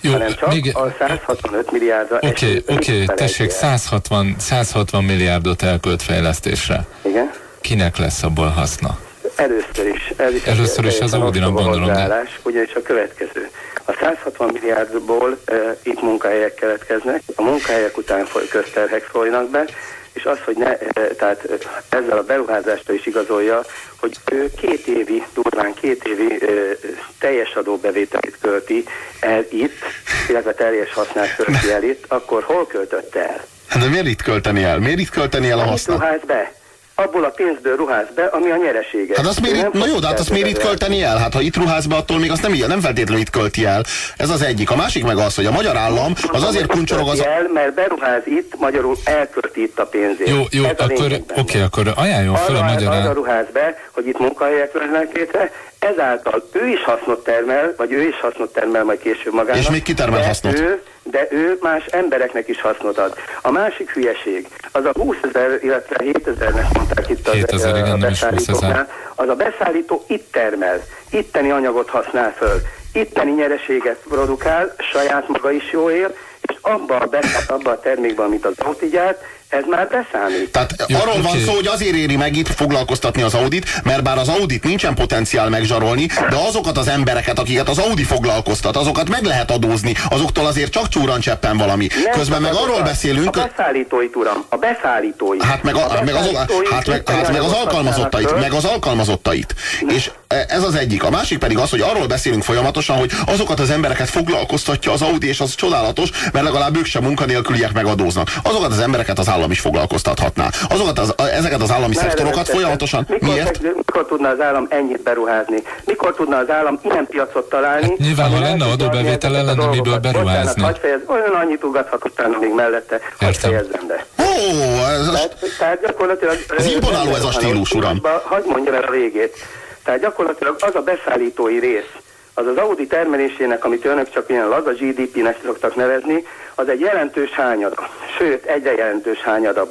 jó, hanem csak még... a 165 milliárdra Oké, okay, oké, okay, tessék, 160, 160 milliárdot elkölt fejlesztésre. Igen. Kinek lesz abból haszna? Először is. Először, Először is az Audinak gondolom. De... Ugyanis a következő. A 160 milliárdból uh, itt munkahelyek keletkeznek, a munkahelyek után foly, közterhek folynak be, és az, hogy ne, tehát ezzel a beruházást is igazolja, hogy ő két évi, durván két évi teljes adóbevételét költi el itt, illetve teljes hasznát költi el itt, akkor hol költötte el? Hát de miért itt költeni el? Miért itt költeni el a hasznát? ruház be? Abból a pénzből ruház be, ami a nyeresége. Hát azt miért, itt, na jó, de hát azt miért itt költeni el? Hát ha itt ruház be, attól még azt nem, nem feltétlenül itt költi el. Ez az egyik. A másik meg az, hogy a magyar állam az azért kuncsorog az... El, mert beruház itt, magyarul elkölti itt a pénzét. Jó, jó, Ez akkor, oké, okay, akkor ajánljon fel a magyar állam. Arra ruház be, hogy itt munkahelyek lennek létre, ezáltal ő is hasznot termel, vagy ő is hasznot termel majd később magának. És még kitermel hasznot? Ő, de ő más embereknek is hasznot ad. A másik hülyeség, az a 20 ezer, illetve 7 ezernek mondták itt az, 7000, igen, a beszállítóknál, az a beszállító itt termel, itteni anyagot használ föl, itteni nyereséget produkál, saját maga is jó él, és abba a, abba a termékben, amit az gyárt, ez már beszámít. Tehát Jó, arról okay. van szó, hogy azért éri meg itt foglalkoztatni az Audit, mert bár az Audit nincsen potenciál megzsarolni, de azokat az embereket, akiket az Audi foglalkoztat, azokat meg lehet adózni, azoktól azért csak csúran cseppen valami. Nem Közben meg arról beszélünk... A beszállítóit, uram, a beszállítóit. Hát meg, a, a meg, az, hát meg, hát meg az alkalmazottait, meg az alkalmazottait. És ez az egyik. A másik pedig az, hogy arról beszélünk folyamatosan, hogy azokat az embereket foglalkoztatja az Audi, és az csodálatos, mert legalább ők sem munkanélküliek megadóznak. Azokat az embereket az állam is foglalkoztathatná. Azokat az, ezeket az állami szektorokat folyamatosan... Mikor, miért? Mikor tudna az állam ennyit beruházni? Mikor tudna az állam ilyen piacot találni? Hát nyilván, ha lenne adóbevétel, lenne miből beruházni. Bocsánat, fejez, olyan annyit ugathat utána még mellette, hogy fejezzem be. Ó, ez, tehát, tehát gyakorlatilag... Ez imponáló ez a stílus, uram. Hagy mondjam el a végét. Tehát gyakorlatilag az a beszállítói rész, az az Audi termelésének, amit önök csak ilyen laza GDP-nek szoktak nevezni, az egy jelentős hányada, sőt, egyre jelentős hányada,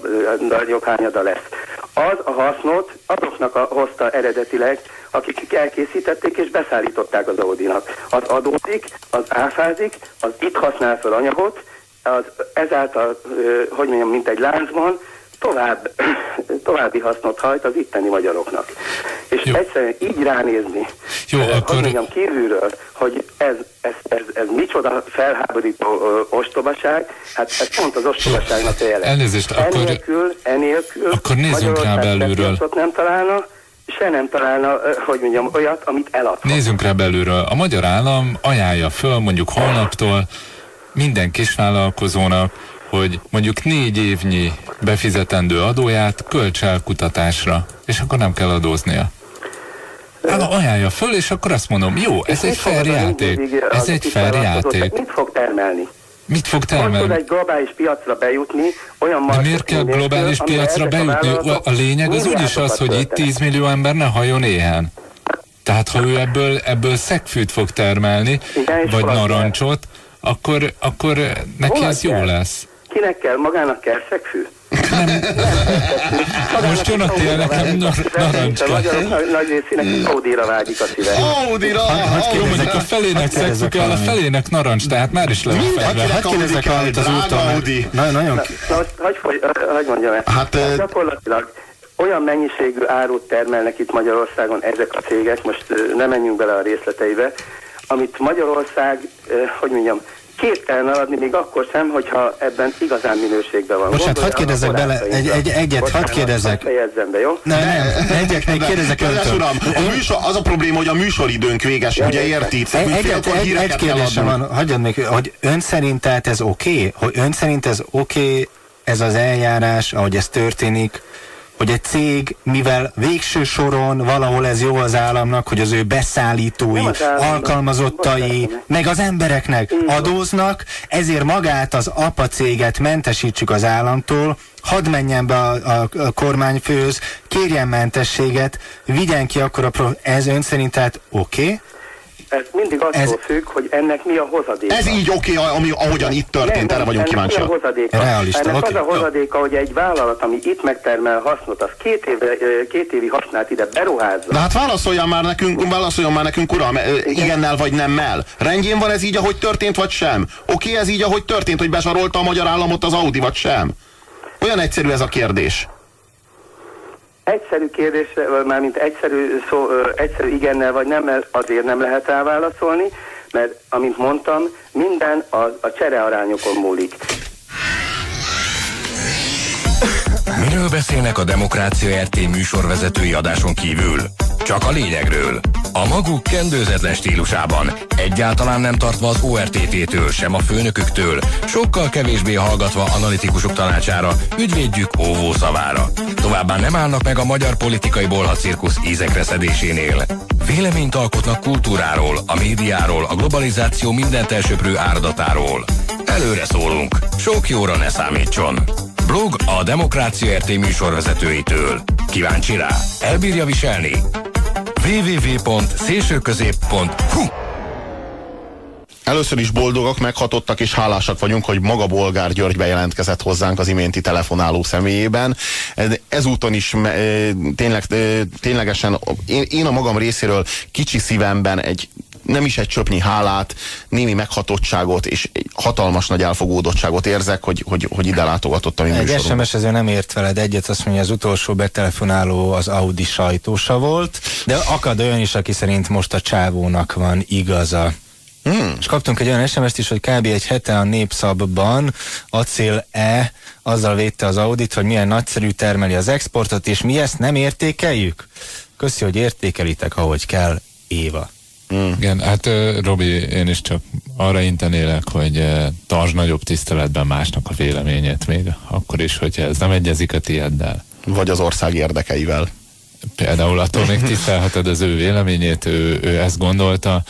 nagyobb hányada lesz. Az a hasznot azoknak a, hozta eredetileg, akik elkészítették és beszállították az Audinak. Az adódik, az áfázik, az itt használ fel anyagot, az ezáltal, hogy mondjam, mint egy láncban, tovább, további hasznot hajt az itteni magyaroknak. És Jó. egyszerűen így ránézni, Jó, eh, akkor... mondjam, kívülről, hogy ez, ez, ez, ez micsoda felháborító ö, ostobaság, hát ez pont az ostobaságnak a jelen. Elnézést, akkor... Enélkül, enélkül akkor nézzünk rá belülről. nem találna, se nem találna, hogy mondjam, olyat, amit eladhat. Nézzünk rá belülről. A magyar állam ajánlja föl mondjuk holnaptól minden kisvállalkozónak, hogy mondjuk négy évnyi befizetendő adóját költs el kutatásra, és akkor nem kell adóznia. Hát ajánlja föl, és akkor azt mondom, jó, ez egy fair játék. Ez egy fair játék. Mit fog termelni? Mit fog termelni? Hogy egy globális piacra bejutni, olyan De miért kell globális piacra bejutni? A lényeg az úgyis az, hogy itt 10 millió ember ne hajon éhen. Tehát ha ő ebből, ebből szegfűt fog termelni, Igen, vagy narancsot, akkor, akkor neki ez jó lesz. Kinek kell? Magának kell szegfű? Nem. Most jön a tél, nekem narancs kell. Nagy részének Audi-ra vágyik a szíve. Audi-ra! Jó, mondjuk a felének szexu kell, a felének narancs, tehát már is le van fedve. Hát kérdezek valamit az úton. Audi. Nagyon Hogy mondjam ezt? Hát gyakorlatilag olyan mennyiségű árut termelnek itt Magyarországon ezek a cégek, most nem menjünk bele a részleteibe, amit Magyarország, hogy mondjam, képtelen eladni még akkor sem, hogyha ebben igazán minőségben van. Bocsánat, hadd kérdezzek bele, egy, egy, egyet, hadd kérdezzek. Fejezzem be, jó? Nem, nem, egyet még kérdezek uram, a műsor, az a probléma, hogy a műsoridőnk véges, ugye érti? Egy, egy, egy, egy kérdésem van, hagyjad még, hogy ön szerint tehát ez oké? Okay? Hogy ön szerint ez oké, okay, ez az eljárás, ahogy ez történik, hogy egy cég, mivel végső soron valahol ez jó az államnak, hogy az ő beszállítói, az alkalmazottai, meg az embereknek adóznak, ezért magát az apa céget mentesítsük az államtól, hadd menjen be a, a, a kormányfőhöz, kérjen mentességet, vigyen ki akkor a pro... Ez ön szerint tehát oké? Okay? Ez mindig attól ez... függ, hogy ennek mi a hozadéka. Ez így oké, okay, ami, ahogyan itt történt, nem, erre vagyunk kíváncsiak. Mi a hozadéka? Realista, ennek okay. az a hozadéka, hogy egy vállalat, ami itt megtermel hasznot, az két, éve, két évi hasznát ide beruházza. De hát válaszoljan már nekünk, válaszoljon már nekünk, uram, Igen? igennel vagy nemmel. Rendjén van ez így, ahogy történt, vagy sem? Oké, okay, ez így, ahogy történt, hogy besarolta a magyar államot az Audi, vagy sem? Olyan egyszerű ez a kérdés. Egyszerű kérdésre, mármint egyszerű, szó, egyszerű igennel vagy nem, azért nem lehet elválaszolni, mert amint mondtam, minden a, a cserearányokon múlik. Miről beszélnek a Demokrácia RT műsorvezetői adáson kívül? Csak a lényegről. A maguk kendőzetlen stílusában, egyáltalán nem tartva az ORTT-től, sem a főnöküktől, sokkal kevésbé hallgatva analitikusok tanácsára, ügyvédjük óvó szavára. Továbbá nem állnak meg a magyar politikai bolhacirkusz ízekre szedésénél. Véleményt alkotnak kultúráról, a médiáról, a globalizáció mindent elsöprő áradatáról. Előre szólunk, sok jóra ne számítson. Blog a Demokrácia RT műsorvezetőitől. Kíváncsi rá? Elbírja viselni? www.szélsőközép.hu Először is boldogak, meghatottak és hálásak vagyunk, hogy maga Bolgár György bejelentkezett hozzánk az iménti telefonáló személyében. Ezúton is tényleg, ténylegesen én, én a magam részéről kicsi szívemben egy nem is egy csöpnyi hálát, némi meghatottságot és egy hatalmas nagy elfogódottságot érzek, hogy, hogy, hogy ide látogatott a mi Egy SMS ezzel nem ért veled egyet, azt mondja, az utolsó betelefonáló az Audi sajtósa volt, de akad olyan is, aki szerint most a csávónak van igaza. Hmm. És kaptunk egy olyan SMS-t is, hogy kb. egy hete a Népszabban Acél E azzal védte az Audit, hogy milyen nagyszerű termeli az exportot, és mi ezt nem értékeljük? Köszi, hogy értékelitek, ahogy kell, Éva. Mm. Igen, hát Robi, én is csak arra intenélek, hogy tartsd nagyobb tiszteletben másnak a véleményét még, akkor is, hogyha ez nem egyezik a tieddel. Vagy az ország érdekeivel. Például attól még tisztelheted az ő véleményét, ő, ő ezt gondolta.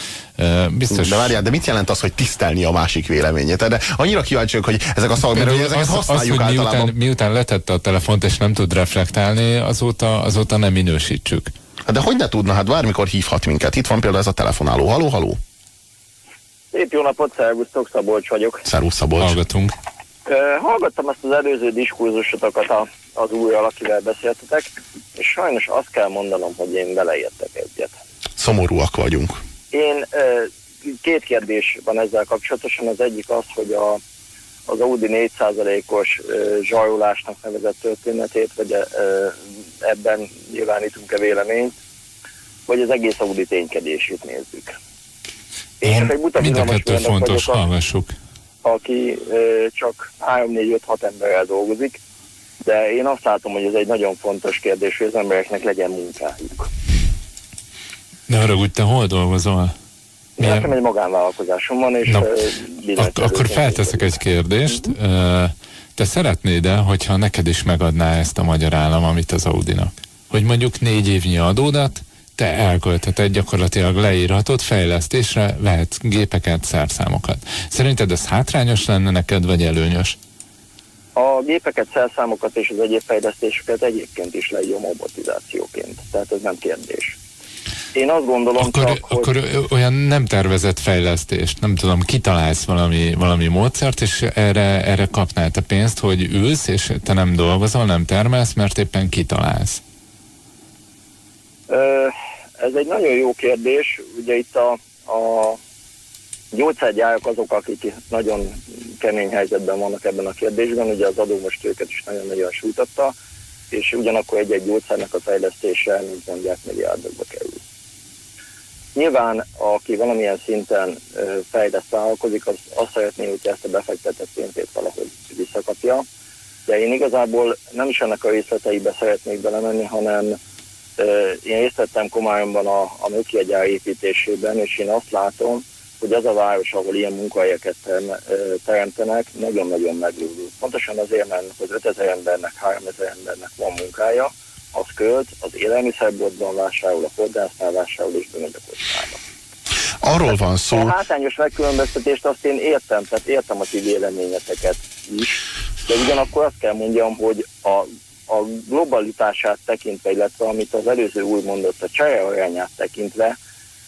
Biztos... De várjál, de mit jelent az, hogy tisztelni a másik véleményét? De annyira kíváncsiak, hogy ezek a szakmérők, ezeket az, használjuk az, hogy általában. Miután, miután letette a telefont és nem tud reflektálni, azóta, azóta nem minősítsük. Hát de hogy ne tudna, hát bármikor hívhat minket. Itt van például ez a telefonáló. Haló, haló? Szép jó napot, szervusztok, Szabolcs vagyok. Szervusz, Szabolcs. Hallgatunk. Uh, hallgattam ezt az előző diskurzusotokat a, az új akivel beszéltetek, és sajnos azt kell mondanom, hogy én beleértek egyet. Szomorúak vagyunk. Én uh, két kérdés van ezzel kapcsolatosan. Az egyik az, hogy a, az Audi 4%-os uh, zsajolásnak nevezett történetét, vagy uh, ebben nyilvánítunk-e véleményt, vagy az egész Audi ténykedését nézzük. Én, Én egy mind a kettő fontos, vagyok, hallgassuk. Aki ö, csak 3-4-5-6 emberrel dolgozik, de én azt látom, hogy ez egy nagyon fontos kérdés, hogy az embereknek legyen munkájuk. De arra úgy, te hol dolgozol? Milyen? Nekem egy magánvállalkozásom van, és... Na, ak- akkor felteszek egy kérdést. Mm-hmm. Te szeretnéd-e, hogyha neked is megadná ezt a magyar állam, amit az Audinak? Hogy mondjuk négy évnyi adódat, te elköltheted gyakorlatilag leírhatod, fejlesztésre vehet gépeket, szerszámokat. Szerinted ez hátrányos lenne neked, vagy előnyös? A gépeket, szerszámokat és az egyéb fejlesztéseket egyébként is leírom robotizációként, tehát ez nem kérdés. Én azt gondolom akkor, csak, akkor hogy... olyan nem tervezett fejlesztést, nem tudom, kitalálsz valami, valami módszert, és erre, erre kapnál te pénzt, hogy ülsz, és te nem dolgozol, nem termelsz, mert éppen kitalálsz. Ez egy nagyon jó kérdés. Ugye itt a, a gyógyszergyárak azok, akik nagyon kemény helyzetben vannak ebben a kérdésben. Ugye az adó most őket is nagyon-nagyon sújtotta, és ugyanakkor egy-egy gyógyszernek a fejlesztése, mint mondják, milliárdokba kerül. Nyilván, aki valamilyen szinten fejleszt vállalkozik, az azt szeretné, hogy ezt a befektetett pénzét valahogy visszakapja. De én igazából nem is ennek a részleteibe szeretnék belemenni, hanem én részt vettem Komályomban a, a műkiegyár építésében, és én azt látom, hogy az a város, ahol ilyen munkahelyeket teremtenek, nagyon-nagyon meglődő. Pontosan azért, mert az 5000 embernek, 3000 embernek van munkája, az költ, az élelmiszerboltban vásárol, a fordásznál vásárol és bemegy a kockába. Arról van szó. A hátrányos megkülönböztetést azt én értem, tehát értem a ti véleményeteket is, de ugyanakkor azt kell mondjam, hogy a, a globalitását tekintve, illetve amit az előző úr mondott, a csaja arányát tekintve,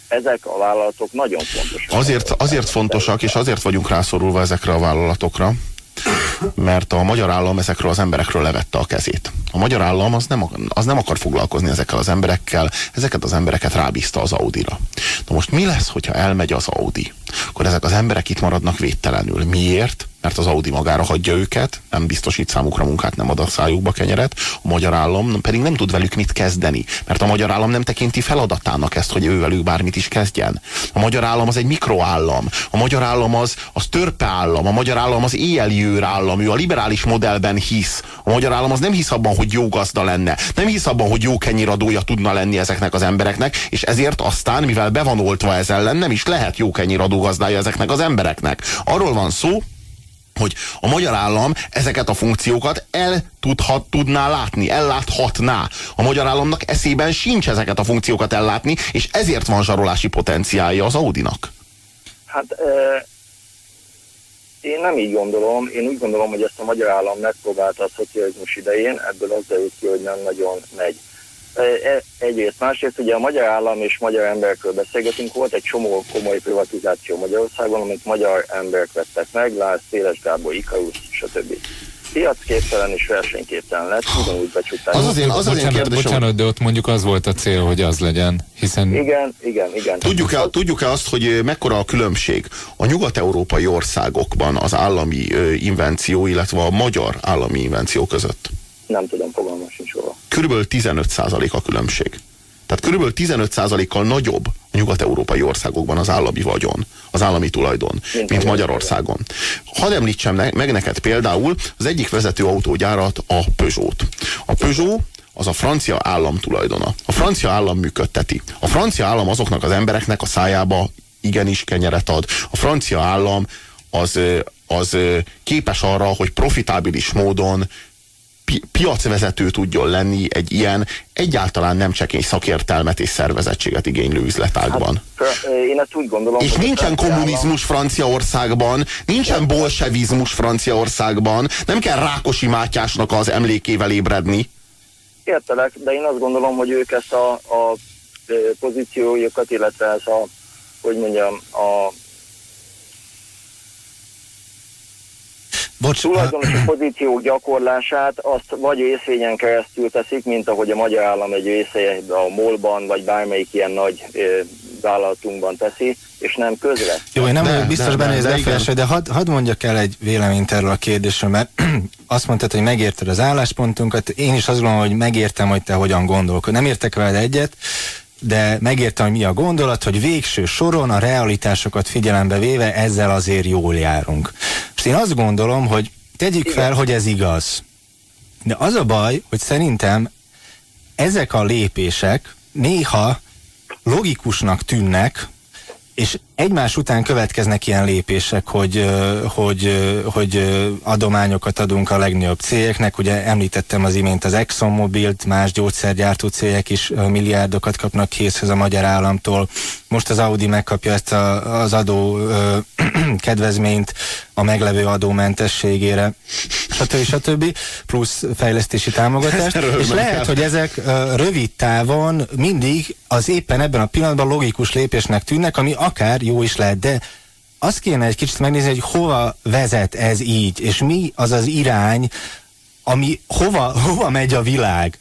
ezek a vállalatok nagyon fontosak. Azért, azért fontosak, és azért vagyunk rászorulva ezekre a vállalatokra, mert a magyar állam ezekről az emberekről levette a kezét. A magyar állam az nem, az nem akar foglalkozni ezekkel az emberekkel, ezeket az embereket rábízta az Audira. Na most mi lesz, hogyha elmegy az Audi? Akkor ezek az emberek itt maradnak védtelenül. Miért? Mert az Audi magára hagyja őket, nem biztosít számukra munkát, nem ad a szájukba kenyeret, a magyar állam pedig nem tud velük mit kezdeni, mert a magyar állam nem tekinti feladatának ezt, hogy ő velük bármit is kezdjen. A magyar állam az egy mikroállam, a magyar állam az, az törpe állam, a magyar állam az éjjeliőr állam, ő a liberális modellben hisz. A magyar állam az nem hisz abban, hogy jó gazda lenne, nem hisz abban, hogy jó kenyiradója tudna lenni ezeknek az embereknek, és ezért aztán, mivel be van ez ellen, nem is lehet jó kenyiradó gazdája ezeknek az embereknek. Arról van szó, hogy a magyar állam ezeket a funkciókat el tudhat, tudná látni, elláthatná. A magyar államnak eszében sincs ezeket a funkciókat ellátni, és ezért van zsarolási potenciálja az Audinak. Hát e, én nem így gondolom. Én úgy gondolom, hogy ezt a magyar állam megpróbálta a szocializmus idején, ebből az derült ki, hogy nem nagyon megy. E, egyrészt, másrészt ugye a magyar állam és magyar emberekről beszélgetünk, volt egy csomó komoly privatizáció Magyarországon, amit magyar emberek vettek meg, Lász, Széles Gábor, Ikarus, stb. Piacképtelen és versenyképtelen lett, ugyanúgy becsukták. Az az én, az bocsánat, az én bocsánat, de ott mondjuk az volt a cél, hogy az legyen, hiszen... Igen, igen, igen. Tudjuk-e, tudjuk-e azt, hogy mekkora a különbség a nyugat-európai országokban az állami invenció, illetve a magyar állami invenció között? Nem tudom, fogalmam sincs róla. Körülbelül 15% a különbség. Tehát körülbelül 15%-kal nagyobb a nyugat-európai országokban az állami vagyon, az állami tulajdon, mint, mint Magyarországon. Hadd említsem meg neked például az egyik vezető autógyárat, a Peugeot. A Peugeot az a francia állam tulajdona. A francia állam működteti. A francia állam azoknak az embereknek a szájába igenis kenyeret ad. A francia állam az, az képes arra, hogy profitábilis módon pi piacvezető tudjon lenni egy ilyen egyáltalán nem csekély szakértelmet és szervezettséget igénylő üzletágban. Hát, én ezt úgy gondolom, és nincsen kommunizmus Franciaországban, nincsen bolsevizmus Franciaországban, nem kell Rákosi Mátyásnak az emlékével ébredni. Értelek, de én azt gondolom, hogy ők ezt a, a pozíciójukat, illetve ez a, hogy mondjam, a Bocs, tulajdonosi pozíció gyakorlását azt vagy részvényen keresztül teszik, mint ahogy a magyar állam egy része a MOL-ban, vagy bármelyik ilyen nagy vállalatunkban teszi, és nem közre. Jó, én nem vagyok biztos benne, hogy ez de, de hadd had mondjak el egy véleményt erről a kérdésről, mert azt mondtad, hogy megérted az álláspontunkat, én is azt gondolom, hogy megértem, hogy te hogyan gondolkod. Nem értek veled egyet, de megértem, hogy mi a gondolat, hogy végső soron a realitásokat figyelembe véve ezzel azért jól járunk. És én azt gondolom, hogy tegyük Igen. fel, hogy ez igaz. De az a baj, hogy szerintem ezek a lépések néha logikusnak tűnnek, és egymás után következnek ilyen lépések, hogy, hogy, hogy adományokat adunk a legnagyobb cégeknek. Ugye említettem az imént az ExxonMobilt, más gyógyszergyártó cégek is milliárdokat kapnak készhez a magyar államtól. Most az Audi megkapja ezt a, az adó ö, kedvezményt a meglevő adómentességére, stb. stb. plusz fejlesztési támogatást. és lehet, hogy ezek ö, rövid távon mindig az éppen ebben a pillanatban logikus lépésnek tűnnek, ami akár jó is lehet, de azt kéne egy kicsit megnézni, hogy hova vezet ez így, és mi az az irány, ami hova, hova megy a világ.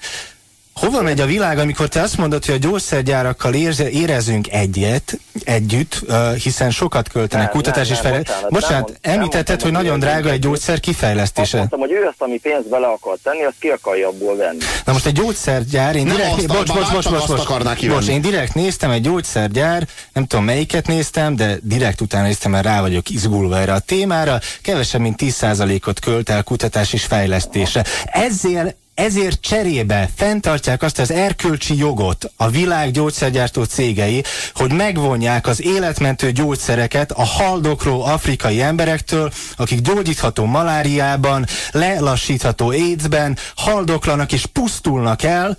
Hova megy a világ, amikor te azt mondod, hogy a gyógyszergyárakkal érze, érezünk egyet, együtt, uh, hiszen sokat költenek nem, kutatás nem, és fejlesztés. Bocsánat, bocsánat nem, említetted, nem hogy nagyon drága egy gyógyszer kifejlesztése. Azt mondtam, hogy ő azt, ami pénzt bele akar tenni, azt ki akarja abból venni. Na most egy gyógyszergyár, én direkt, azt, bocs, bocs, bocs, bocs, bocs, bocs, én direkt néztem egy gyógyszergyár, nem tudom melyiket néztem, de direkt utána néztem, mert rá vagyok izgulva erre a témára, kevesebb, mint 10%-ot költ el kutatás és fejlesztésre. Ezzel ezért cserébe fenntartják azt az erkölcsi jogot a világ gyógyszergyártó cégei, hogy megvonják az életmentő gyógyszereket a haldokló afrikai emberektől, akik gyógyítható maláriában, lelassítható AIDS-ben, haldoklanak és pusztulnak el.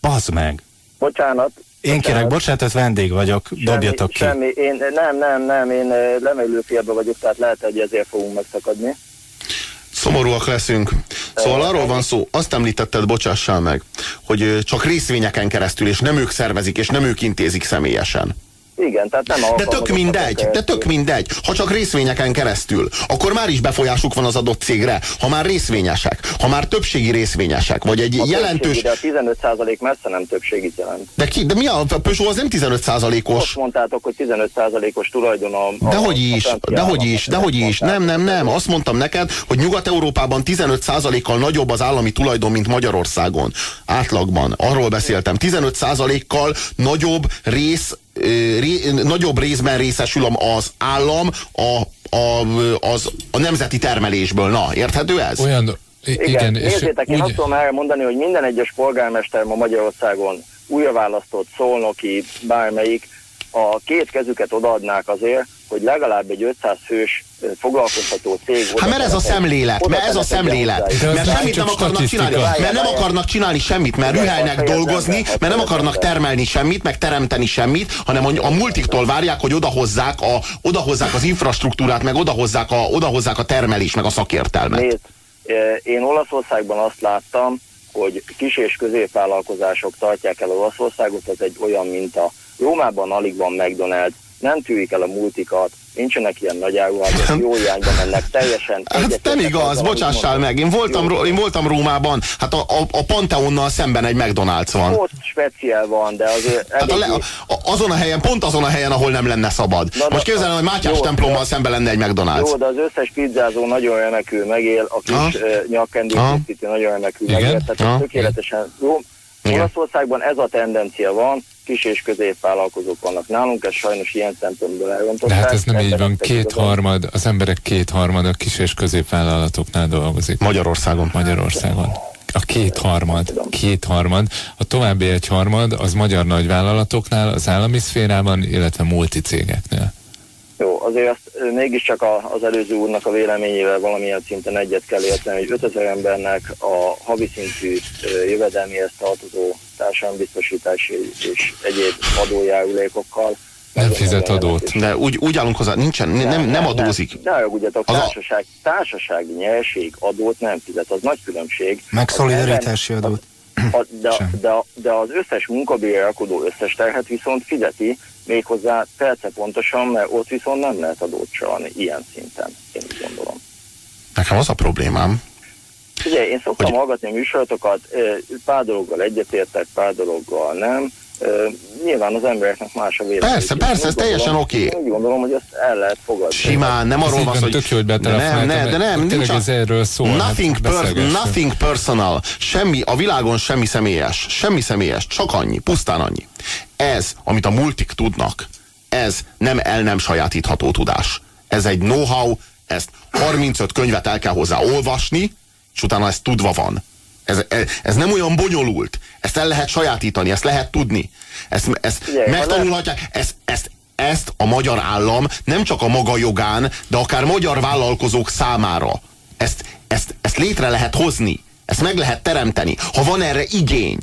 Bazd meg! Bocsánat, én kérek, bocsánat, vendég vagyok, semmi, dobjatok ki. Semmi, én, nem, nem, nem, én lemelőfélbe vagyok, tehát lehet, hogy ezért fogunk megszakadni szomorúak leszünk. Szóval arról van szó, azt említetted, bocsássál meg, hogy csak részvényeken keresztül, és nem ők szervezik, és nem ők intézik személyesen. Igen, tehát nem De tök mindegy, de tök mindegy. Ha csak részvényeken keresztül, akkor már is befolyásuk van az adott cégre. Ha már részvényesek, ha már többségi részvényesek, vagy egy a jelentős... De a 15% messze nem többségit jelent. De, ki, de mi a, a Peugeot az nem 15%-os? Most mondtátok, hogy 15%-os tulajdon a... a dehogy is, a dehogy is, dehogy is. Nem, nem, nem. Azt mondtam neked, hogy Nyugat-Európában 15%-kal nagyobb az állami tulajdon, mint Magyarországon. Átlagban. Arról beszéltem. 15%-kal nagyobb rész ré, nagyobb részben részesül az állam a, a, az, a nemzeti termelésből. Na, érthető ez? Olyan, igen, igen és nézzétek, úgy... én azt tudom elmondani, hogy minden egyes polgármester ma Magyarországon újra választott, szolnoki, bármelyik, a két kezüket odaadnák azért, hogy legalább egy 500 fős foglalkoztató cég... Hát mert ez a szemlélet, mert ez a szemlélet. Mert semmit nem akarnak csinálni, mert nem akarnak csinálni semmit, mert rühelnek dolgozni, mert nem akarnak termelni semmit, meg teremteni semmit, hanem a multiktól várják, hogy odahozzák, a, odahozzák az infrastruktúrát, meg odahozzák a, odahozzák a termelés, meg a szakértelmet. Nézd, én Olaszországban azt láttam, hogy kis és középvállalkozások tartják el Olaszországot, ez egy olyan minta. Rómában alig van McDonald's, nem tűrik el a multikat, nincsenek ilyen nagy áruházak, jó irányba mennek, teljesen Hát nem igaz, bocsássál meg, én voltam, én voltam Rómában, hát a, a, a Panteonnal szemben egy McDonald's van. Ott speciál van, de azért... Hát a le, a, azon a helyen, pont azon a helyen, ahol nem lenne szabad. Na, Most képzelem, hogy Mátyás templommal szemben lenne egy McDonald's. Jó, de az összes pizzázó nagyon remekül megél, a kis uh, nyakkendőkészítő nagyon remekül megél, tehát tökéletesen jó. Olaszországban ez a tendencia van, kis és középvállalkozók vannak nálunk, ez sajnos ilyen szempontból elrontották. De hát ez nem így van, kétharmad, az emberek kétharmada kis és középvállalatoknál dolgozik. Magyarországon. Magyarországon. A kétharmad, kétharmad. A további egyharmad az magyar nagyvállalatoknál, az állami szférában, illetve multicégeknél. Jó, azért azt mégiscsak a, az előző úrnak a véleményével valamilyen szinten egyet kell érteni, hogy 5000 embernek a havi szintű jövedelmihez tartozó társadalombiztosítási és egyéb adójárulékokkal nem fizet adót. De úgy, úgy állunk hozzá, nincsen, nem, nem, nem adózik. Ne haragudjatok, társaság, társasági nyerség adót nem fizet, az nagy különbség. Meg szolidaritási adót. A, de, de, de az összes munkabérre rakodó összes terhet viszont fizeti, méghozzá perce pontosan, mert ott viszont nem lehet adót csalni ilyen szinten, én úgy gondolom. Nekem az a problémám, Ugye, én szoktam hogy... hallgatni a műsorotokat, pár dologgal egyetértek, pár dologgal nem. Nyilván az embereknek más a vélemény. Persze, persze, ez teljesen oké. Okay. Úgy gondolom, hogy ezt el lehet fogadni. Simán, nem arról van hogy... Tök jó, hogy nem, nem, de nem, nincs ez erről szól. Nothing, hát per, nothing personal. Semmi, a világon semmi személyes. Semmi személyes, csak annyi, pusztán annyi. Ez, amit a multik tudnak, ez nem el nem sajátítható tudás. Ez egy know-how, ezt 35 könyvet el kell hozzá olvasni, és utána ez tudva van. Ez, ez, nem olyan bonyolult. Ezt el lehet sajátítani, ezt lehet tudni. Ezt, ezt Igen, megtanulhatják. Ezt, ezt, ezt a magyar állam nem csak a maga jogán, de akár magyar vállalkozók számára. Ezt, ezt, ezt létre lehet hozni. Ezt meg lehet teremteni. Ha van erre igény.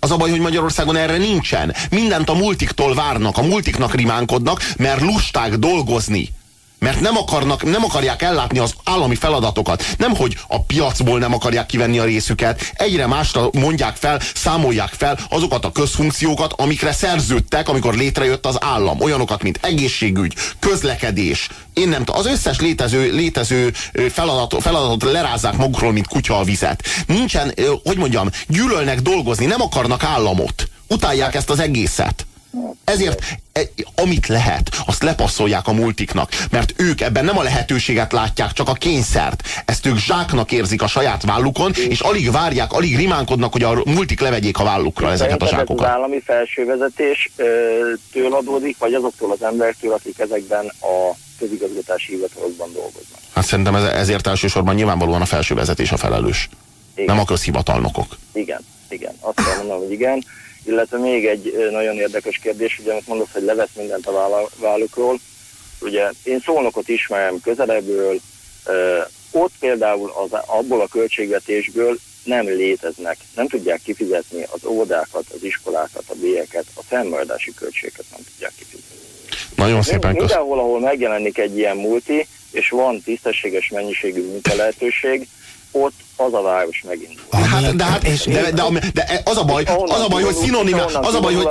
Az a baj, hogy Magyarországon erre nincsen. Mindent a multiktól várnak, a multiknak rimánkodnak, mert lusták dolgozni. Mert nem, akarnak, nem akarják ellátni az állami feladatokat. Nem, hogy a piacból nem akarják kivenni a részüket, egyre másra mondják fel, számolják fel azokat a közfunkciókat, amikre szerződtek, amikor létrejött az állam. Olyanokat, mint egészségügy, közlekedés, én nem tudom, az összes létező, létező feladatot, feladatot lerázzák magukról, mint kutya a vizet. Nincsen, hogy mondjam, gyűlölnek dolgozni, nem akarnak államot. Utálják ezt az egészet. Ezért e, amit lehet, azt lepasszolják a multiknak, mert ők ebben nem a lehetőséget látják, csak a kényszert. Ezt ők zsáknak érzik a saját vállukon, és alig várják, alig rimánkodnak, hogy a multik levegyék a vállukra ezeket a zsákokat. az állami felsővezetés től adódik, vagy azoktól az embertől, akik ezekben a közigazgatási hivatalokban dolgoznak? Hát szerintem ez, ezért elsősorban nyilvánvalóan a felsővezetés a felelős. Igen. Nem a közhivatalnokok. Igen, igen. Azt kell mondanom, hogy igen. Illetve még egy nagyon érdekes kérdés, ugye amit mondasz, hogy levesz mindent a vállukról. Ugye én Szolnokot ismerem közelebbről, ott például az, abból a költségvetésből nem léteznek, nem tudják kifizetni az óvodákat, az iskolákat, a bélyeket, a fennmaradási költségeket nem tudják kifizetni. Nagyon szépen köszönöm. Mindenhol, ahol megjelenik egy ilyen multi, és van tisztességes mennyiségű munkalehetőség, ott az a város megint. Hát, de, hát, és de, de, de, de, az a baj, az a baj, hogy szinonimá, az a baj, hogy...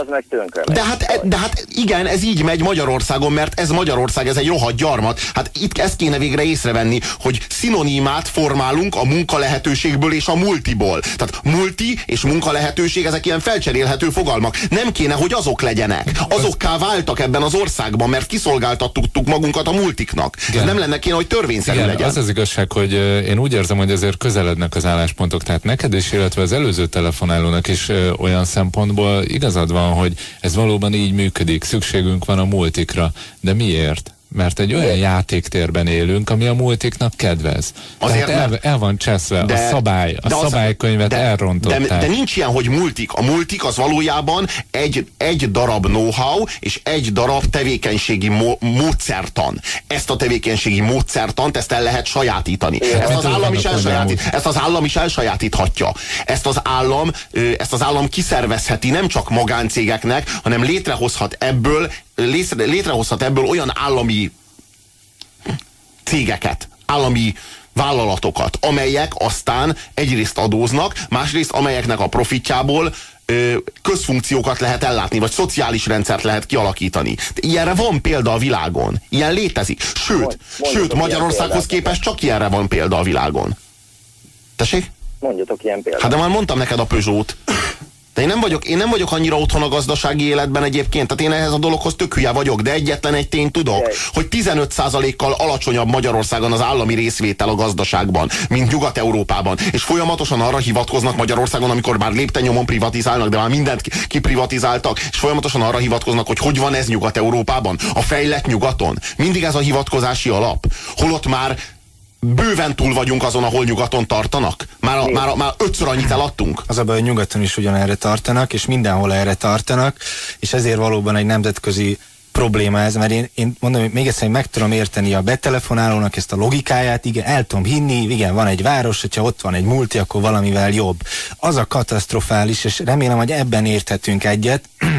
De hát, de hát igen, ez így megy Magyarországon, mert ez Magyarország, ez egy rohadt gyarmat. Hát itt ezt kéne végre észrevenni, hogy szinonimát formálunk a munkalehetőségből és a multiból. Tehát multi és munkalehetőség, ezek ilyen felcserélhető fogalmak. Nem kéne, hogy azok legyenek. Azokká váltak ebben az országban, mert kiszolgáltattuk magunkat a multiknak. Igen. Ez nem lenne kéne, hogy törvényszerű igen, legyen. Az az igazság, hogy én úgy érzem, hogy ezért közeled közelednek az álláspontok, tehát neked is, illetve az előző telefonálónak is ö, olyan szempontból igazad van, hogy ez valóban így működik, szükségünk van a multikra, de miért? Mert egy olyan játéktérben élünk, ami a multiknak kedvez. Azért Tehát el, el van cseszve de, a szabály, a szabálykönyvet de, elrontották. De, de nincs ilyen, hogy multik. A multik az valójában egy, egy darab know-how és egy darab tevékenységi módszertan. Ezt a tevékenységi módszertant, ezt el lehet sajátítani. Ezt az, állam is elsajátít, ezt az állam is elsajátíthatja. Ezt az állam, ezt az állam kiszervezheti nem csak magáncégeknek, hanem létrehozhat ebből létrehozhat ebből olyan állami cégeket, állami vállalatokat, amelyek aztán egyrészt adóznak, másrészt amelyeknek a profitjából ö, közfunkciókat lehet ellátni, vagy szociális rendszert lehet kialakítani. Ilyenre van példa a világon. Ilyen létezik. Sőt, Mond, sőt Magyarországhoz képest csak ilyenre van példa a világon. Tessék? Mondjatok ilyen példát. Hát de már mondtam neked a Peugeot. De én nem vagyok, én nem vagyok annyira otthon a gazdasági életben egyébként, tehát én ehhez a dologhoz tök hülye vagyok, de egyetlen egy tény tudok, hogy 15%-kal alacsonyabb Magyarországon az állami részvétel a gazdaságban, mint Nyugat-Európában. És folyamatosan arra hivatkoznak Magyarországon, amikor már lépten privatizálnak, de már mindent kiprivatizáltak, és folyamatosan arra hivatkoznak, hogy hogy van ez Nyugat-Európában, a fejlett nyugaton. Mindig ez a hivatkozási alap. Holott már bőven túl vagyunk azon, ahol nyugaton tartanak? Már, a, már, a, már ötször annyit eladtunk? Az a baj, hogy nyugaton is ugyanerre tartanak, és mindenhol erre tartanak, és ezért valóban egy nemzetközi probléma ez, mert én, én mondom, hogy még egyszer meg tudom érteni a betelefonálónak ezt a logikáját, igen, el tudom hinni, igen, van egy város, hogyha ott van egy multi, akkor valamivel jobb. Az a katasztrofális, és remélem, hogy ebben érthetünk egyet,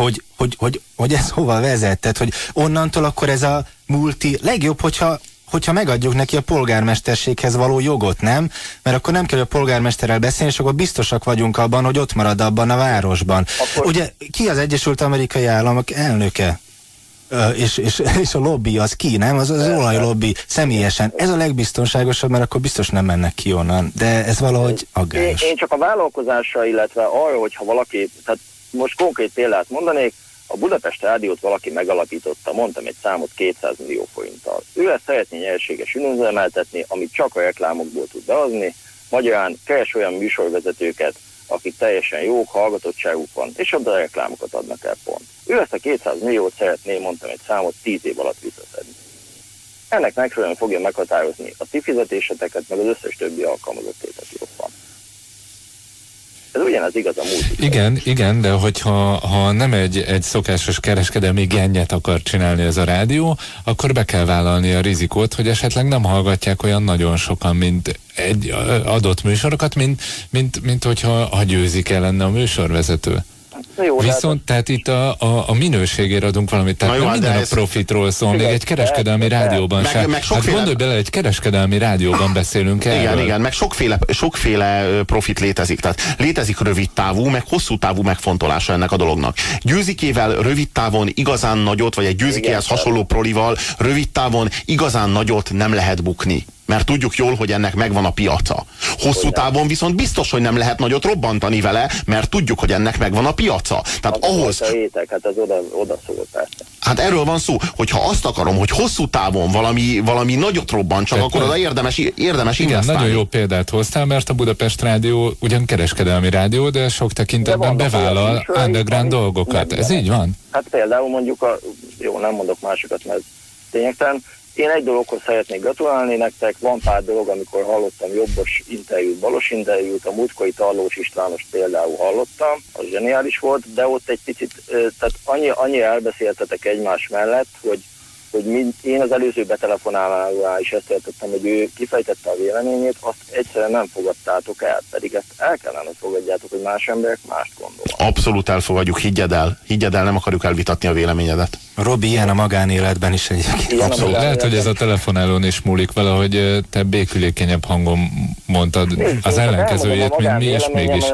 hogy, hogy, hogy, hogy ez hova vezet, tehát hogy onnantól akkor ez a multi legjobb, hogyha hogyha megadjuk neki a polgármesterséghez való jogot, nem? Mert akkor nem kell a polgármesterrel beszélni, és akkor biztosak vagyunk abban, hogy ott marad abban a városban. Akkor... Ugye ki az Egyesült Amerikai Államok elnöke? és, és, és a lobby az ki, nem? Az az olajlobby személyesen. Ez a legbiztonságosabb, mert akkor biztos nem mennek ki onnan. De ez valahogy aggályos. Én, én csak a vállalkozásra, illetve arra, hogyha valaki, tehát most konkrét példát mondanék, a Budapest Rádiót valaki megalapította, mondtam egy számot 200 millió forinttal. Ő ezt szeretné nyerséges üzemeltetni, amit csak a reklámokból tud behozni, magyarán keres olyan műsorvezetőket, akik teljesen jók, hallgatottságuk van, és oda reklámokat adnak el pont. Ő ezt a 200 milliót szeretné, mondtam egy számot, 10 év alatt visszaszedni. Ennek megfelelően fogja meghatározni a ti fizetéseteket, meg az összes többi alkalmazott van. Ez ugyanaz igaz a múlt. Igen, igen, de hogyha ha nem egy, egy szokásos kereskedelmi gennyet akar csinálni ez a rádió, akkor be kell vállalni a rizikót, hogy esetleg nem hallgatják olyan nagyon sokan, mint egy adott műsorokat, mint, mint, mint hogyha ha győzik el lenne a műsorvezető. Jó, Viszont hát... tehát itt a, a, a minőségért adunk valamit, tehát jó, nem minden a profitról szól, még egy kereskedelmi rádióban meg, sem. Meg sokféle... Hát gondolj bele, egy kereskedelmi rádióban beszélünk erről. Igen, igen, meg sokféle, sokféle profit létezik. Tehát létezik rövid távú, meg hosszú távú megfontolása ennek a dolognak. Győzikével rövid távon igazán nagyot, vagy egy győzikéhez hasonló prolival rövid távon igazán nagyot nem lehet bukni mert tudjuk jól, hogy ennek megvan a piaca. Hosszú távon viszont biztos, hogy nem lehet nagyot robbantani vele, mert tudjuk, hogy ennek megvan a piaca. Tehát az ahhoz... Étek, hát ez oda, oda szól. Hát erről van szó, hogyha azt akarom, hogy hosszú távon valami, valami nagyot robban, csak akkor oda érdemes, érdemes Igen, investálni. nagyon jó példát hoztál, mert a Budapest Rádió ugyan kereskedelmi rádió, de sok tekintetben de bevállal underground dolgokat. Ez így van? Hát például mondjuk a, jó, nem mondok másokat, mert tényleg én egy dologhoz szeretnék gratulálni nektek, van pár dolog, amikor hallottam jobbos interjút, balos interjút, a múltkori Tarlós Istvános például hallottam, az zseniális volt, de ott egy picit, tehát annyi, annyi elbeszéltetek egymás mellett, hogy hogy mind, én az előző betelefonálásra is ezt értettem, hogy ő kifejtette a véleményét, azt egyszerűen nem fogadtátok el, pedig ezt el kellene, hogy fogadjátok, hogy más emberek mást gondolnak. Abszolút elfogadjuk, higgyed el, higgyed el, nem akarjuk elvitatni a véleményedet. Robi, ilyen a magánéletben is egyébként. Abszolút. Lehet, hogy ez a telefonálón is múlik valahogy te békülékenyebb hangon mondtad Nézd, az ellenkezőjét, mint mi is mégis.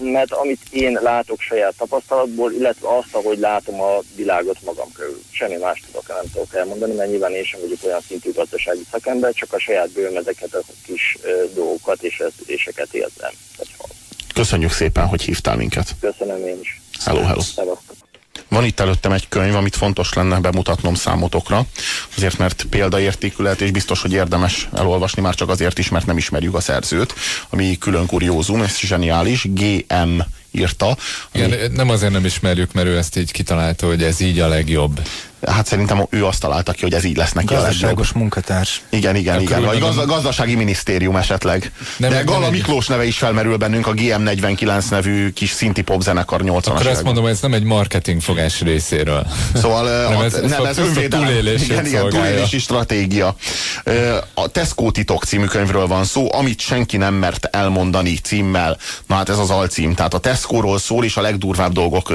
Mert amit én látok saját tapasztalatból, illetve azt, ahogy látom a világot magam körül. Semmi más tudok, nem tudok elmondani, mert nyilván én sem vagyok olyan szintű gazdasági szakember, csak a saját bőröm ezeket a kis dolgokat és érzéseket érzem. Köszönjük szépen, hogy hívtál minket. Köszönöm én is. Hello, hello. Van itt előttem egy könyv, amit fontos lenne bemutatnom számotokra, azért mert példaértékű lehet, és biztos, hogy érdemes elolvasni, már csak azért is, mert nem ismerjük a szerzőt, ami külön kuriózum, ez zseniális, GM írta. Ami... Igen, nem azért nem ismerjük, mert ő ezt így kitalálta, hogy ez így a legjobb. Hát szerintem ő azt találta ki, hogy ez így lesz neki Gazdaságos munkatárs. Igen, igen, igen. A gazda, gazdasági minisztérium esetleg. Nem, De Gala Miklós neve is felmerül bennünk, a GM49 nevű kis szinti popzenekar 80 Akkor azt mondom, hogy ez nem egy marketing fogás részéről. Szóval nem, ez, nem, ez túlélés. Igen, igen, túlélési stratégia. A Tesco titok című könyvről van szó, amit senki nem mert elmondani címmel. Na hát ez az alcím. Tehát a Tesco-ról szól, és a legdurvább dolgok,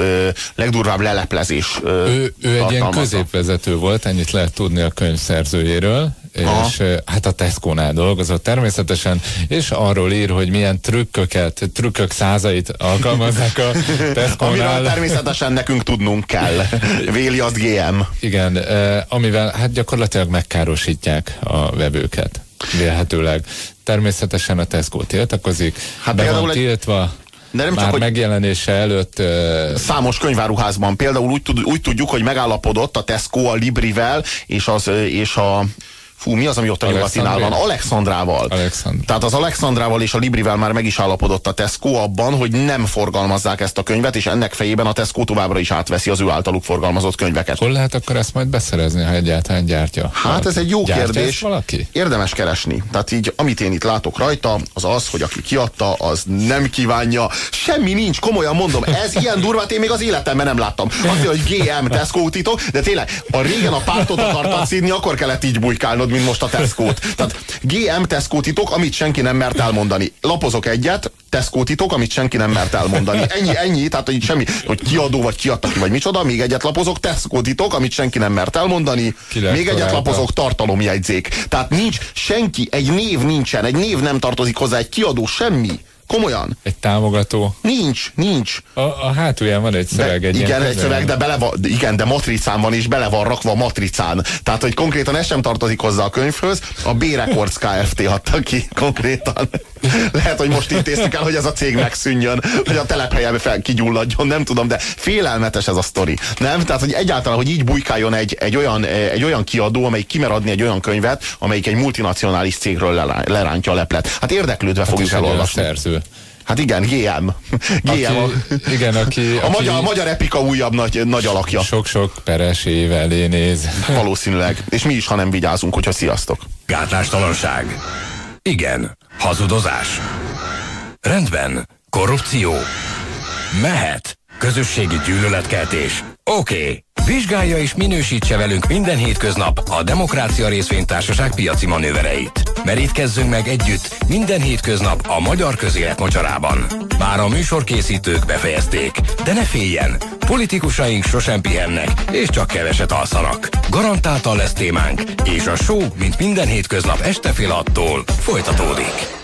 legdurvább leleplezés. Ő, ő egy ilyen közép középvezető volt, ennyit lehet tudni a könyv szerzőjéről, Aha. és hát a Tesco-nál dolgozott természetesen, és arról ír, hogy milyen trükköket, trükkök százait alkalmazzák a Tesco-nál. Amiről természetesen nekünk tudnunk kell. Véli az GM. Igen, amivel hát gyakorlatilag megkárosítják a vevőket. Vélhetőleg. Természetesen a Tesco tiltakozik, hát be van tiltva, de nem Már csak, hogy megjelenése előtt... Uh... Számos könyváruházban. Például úgy, tud, úgy tudjuk, hogy megállapodott a Tesco a Librivel és, az, és a Fú, mi az, ami ott a nyugatinál van? Alexandrával. Alexandr. Tehát az Alexandrával és a Librivel már meg is állapodott a Tesco abban, hogy nem forgalmazzák ezt a könyvet, és ennek fejében a Tesco továbbra is átveszi az ő általuk forgalmazott könyveket. Hol lehet akkor ezt majd beszerezni, ha egyáltalán gyártja? Hát ez egy jó gyártja kérdés. valaki? Érdemes keresni. Tehát így, amit én itt látok rajta, az az, hogy aki kiadta, az nem kívánja. Semmi nincs, komolyan mondom. Ez ilyen durvát én még az életemben nem láttam. Azt hogy GM Tesco titok, de tényleg, a régen a pártot akartad szídni, akkor kellett így bujkálnod, mint most a Tesco-t. Tehát GM Tesco titok, amit senki nem mert elmondani. Lapozok egyet, Tesco titok, amit senki nem mert elmondani. Ennyi, ennyi, tehát hogy semmi, hogy kiadó vagy kiadta ki, vagy micsoda, még egyet lapozok, Tesco titok, amit senki nem mert elmondani, még egyet lapozok, tartalomjegyzék. Tehát nincs senki, egy név nincsen, egy név nem tartozik hozzá, egy kiadó, semmi. Komolyan. Egy támogató. Nincs, nincs. A, a hátulján van egy szöveg. Egy igen, egy szöveg, de bele van, igen, de matricán van, és bele van rakva matricán. Tehát, hogy konkrétan ez sem tartozik hozzá a könyvhöz, a B Records Kft. adta ki konkrétan. Lehet, hogy most intéztük el, hogy ez a cég megszűnjön, hogy a telephelyen fel kigyulladjon, nem tudom, de félelmetes ez a sztori. Nem? Tehát, hogy egyáltalán, hogy így bujkáljon egy, egy, olyan, egy olyan kiadó, amelyik kimer adni egy olyan könyvet, amelyik egy multinacionális cégről lerántja a leplet. Hát érdeklődve hát fogjuk elolvasni. Szerző. Hát igen, GM. GM aki, a, igen, aki, a, aki magyar, a magyar epika újabb nagy, nagy alakja. Sok-sok peres év elé néz. Valószínűleg. És mi is, ha nem vigyázunk, hogyha sziasztok. Gátlástalanság. Igen. Hazudozás. Rendben. Korrupció. Mehet. Közösségi gyűlöletkeltés. Oké. Okay. Vizsgálja és minősítse velünk minden hétköznap a Demokrácia Részvénytársaság piaci manővereit. Merítkezzünk meg együtt minden hétköznap a magyar közélet mocsarában. Bár a műsorkészítők befejezték, de ne féljen, politikusaink sosem pihennek, és csak keveset alszanak. Garantáltan lesz témánk, és a show, mint minden hétköznap este fél attól folytatódik.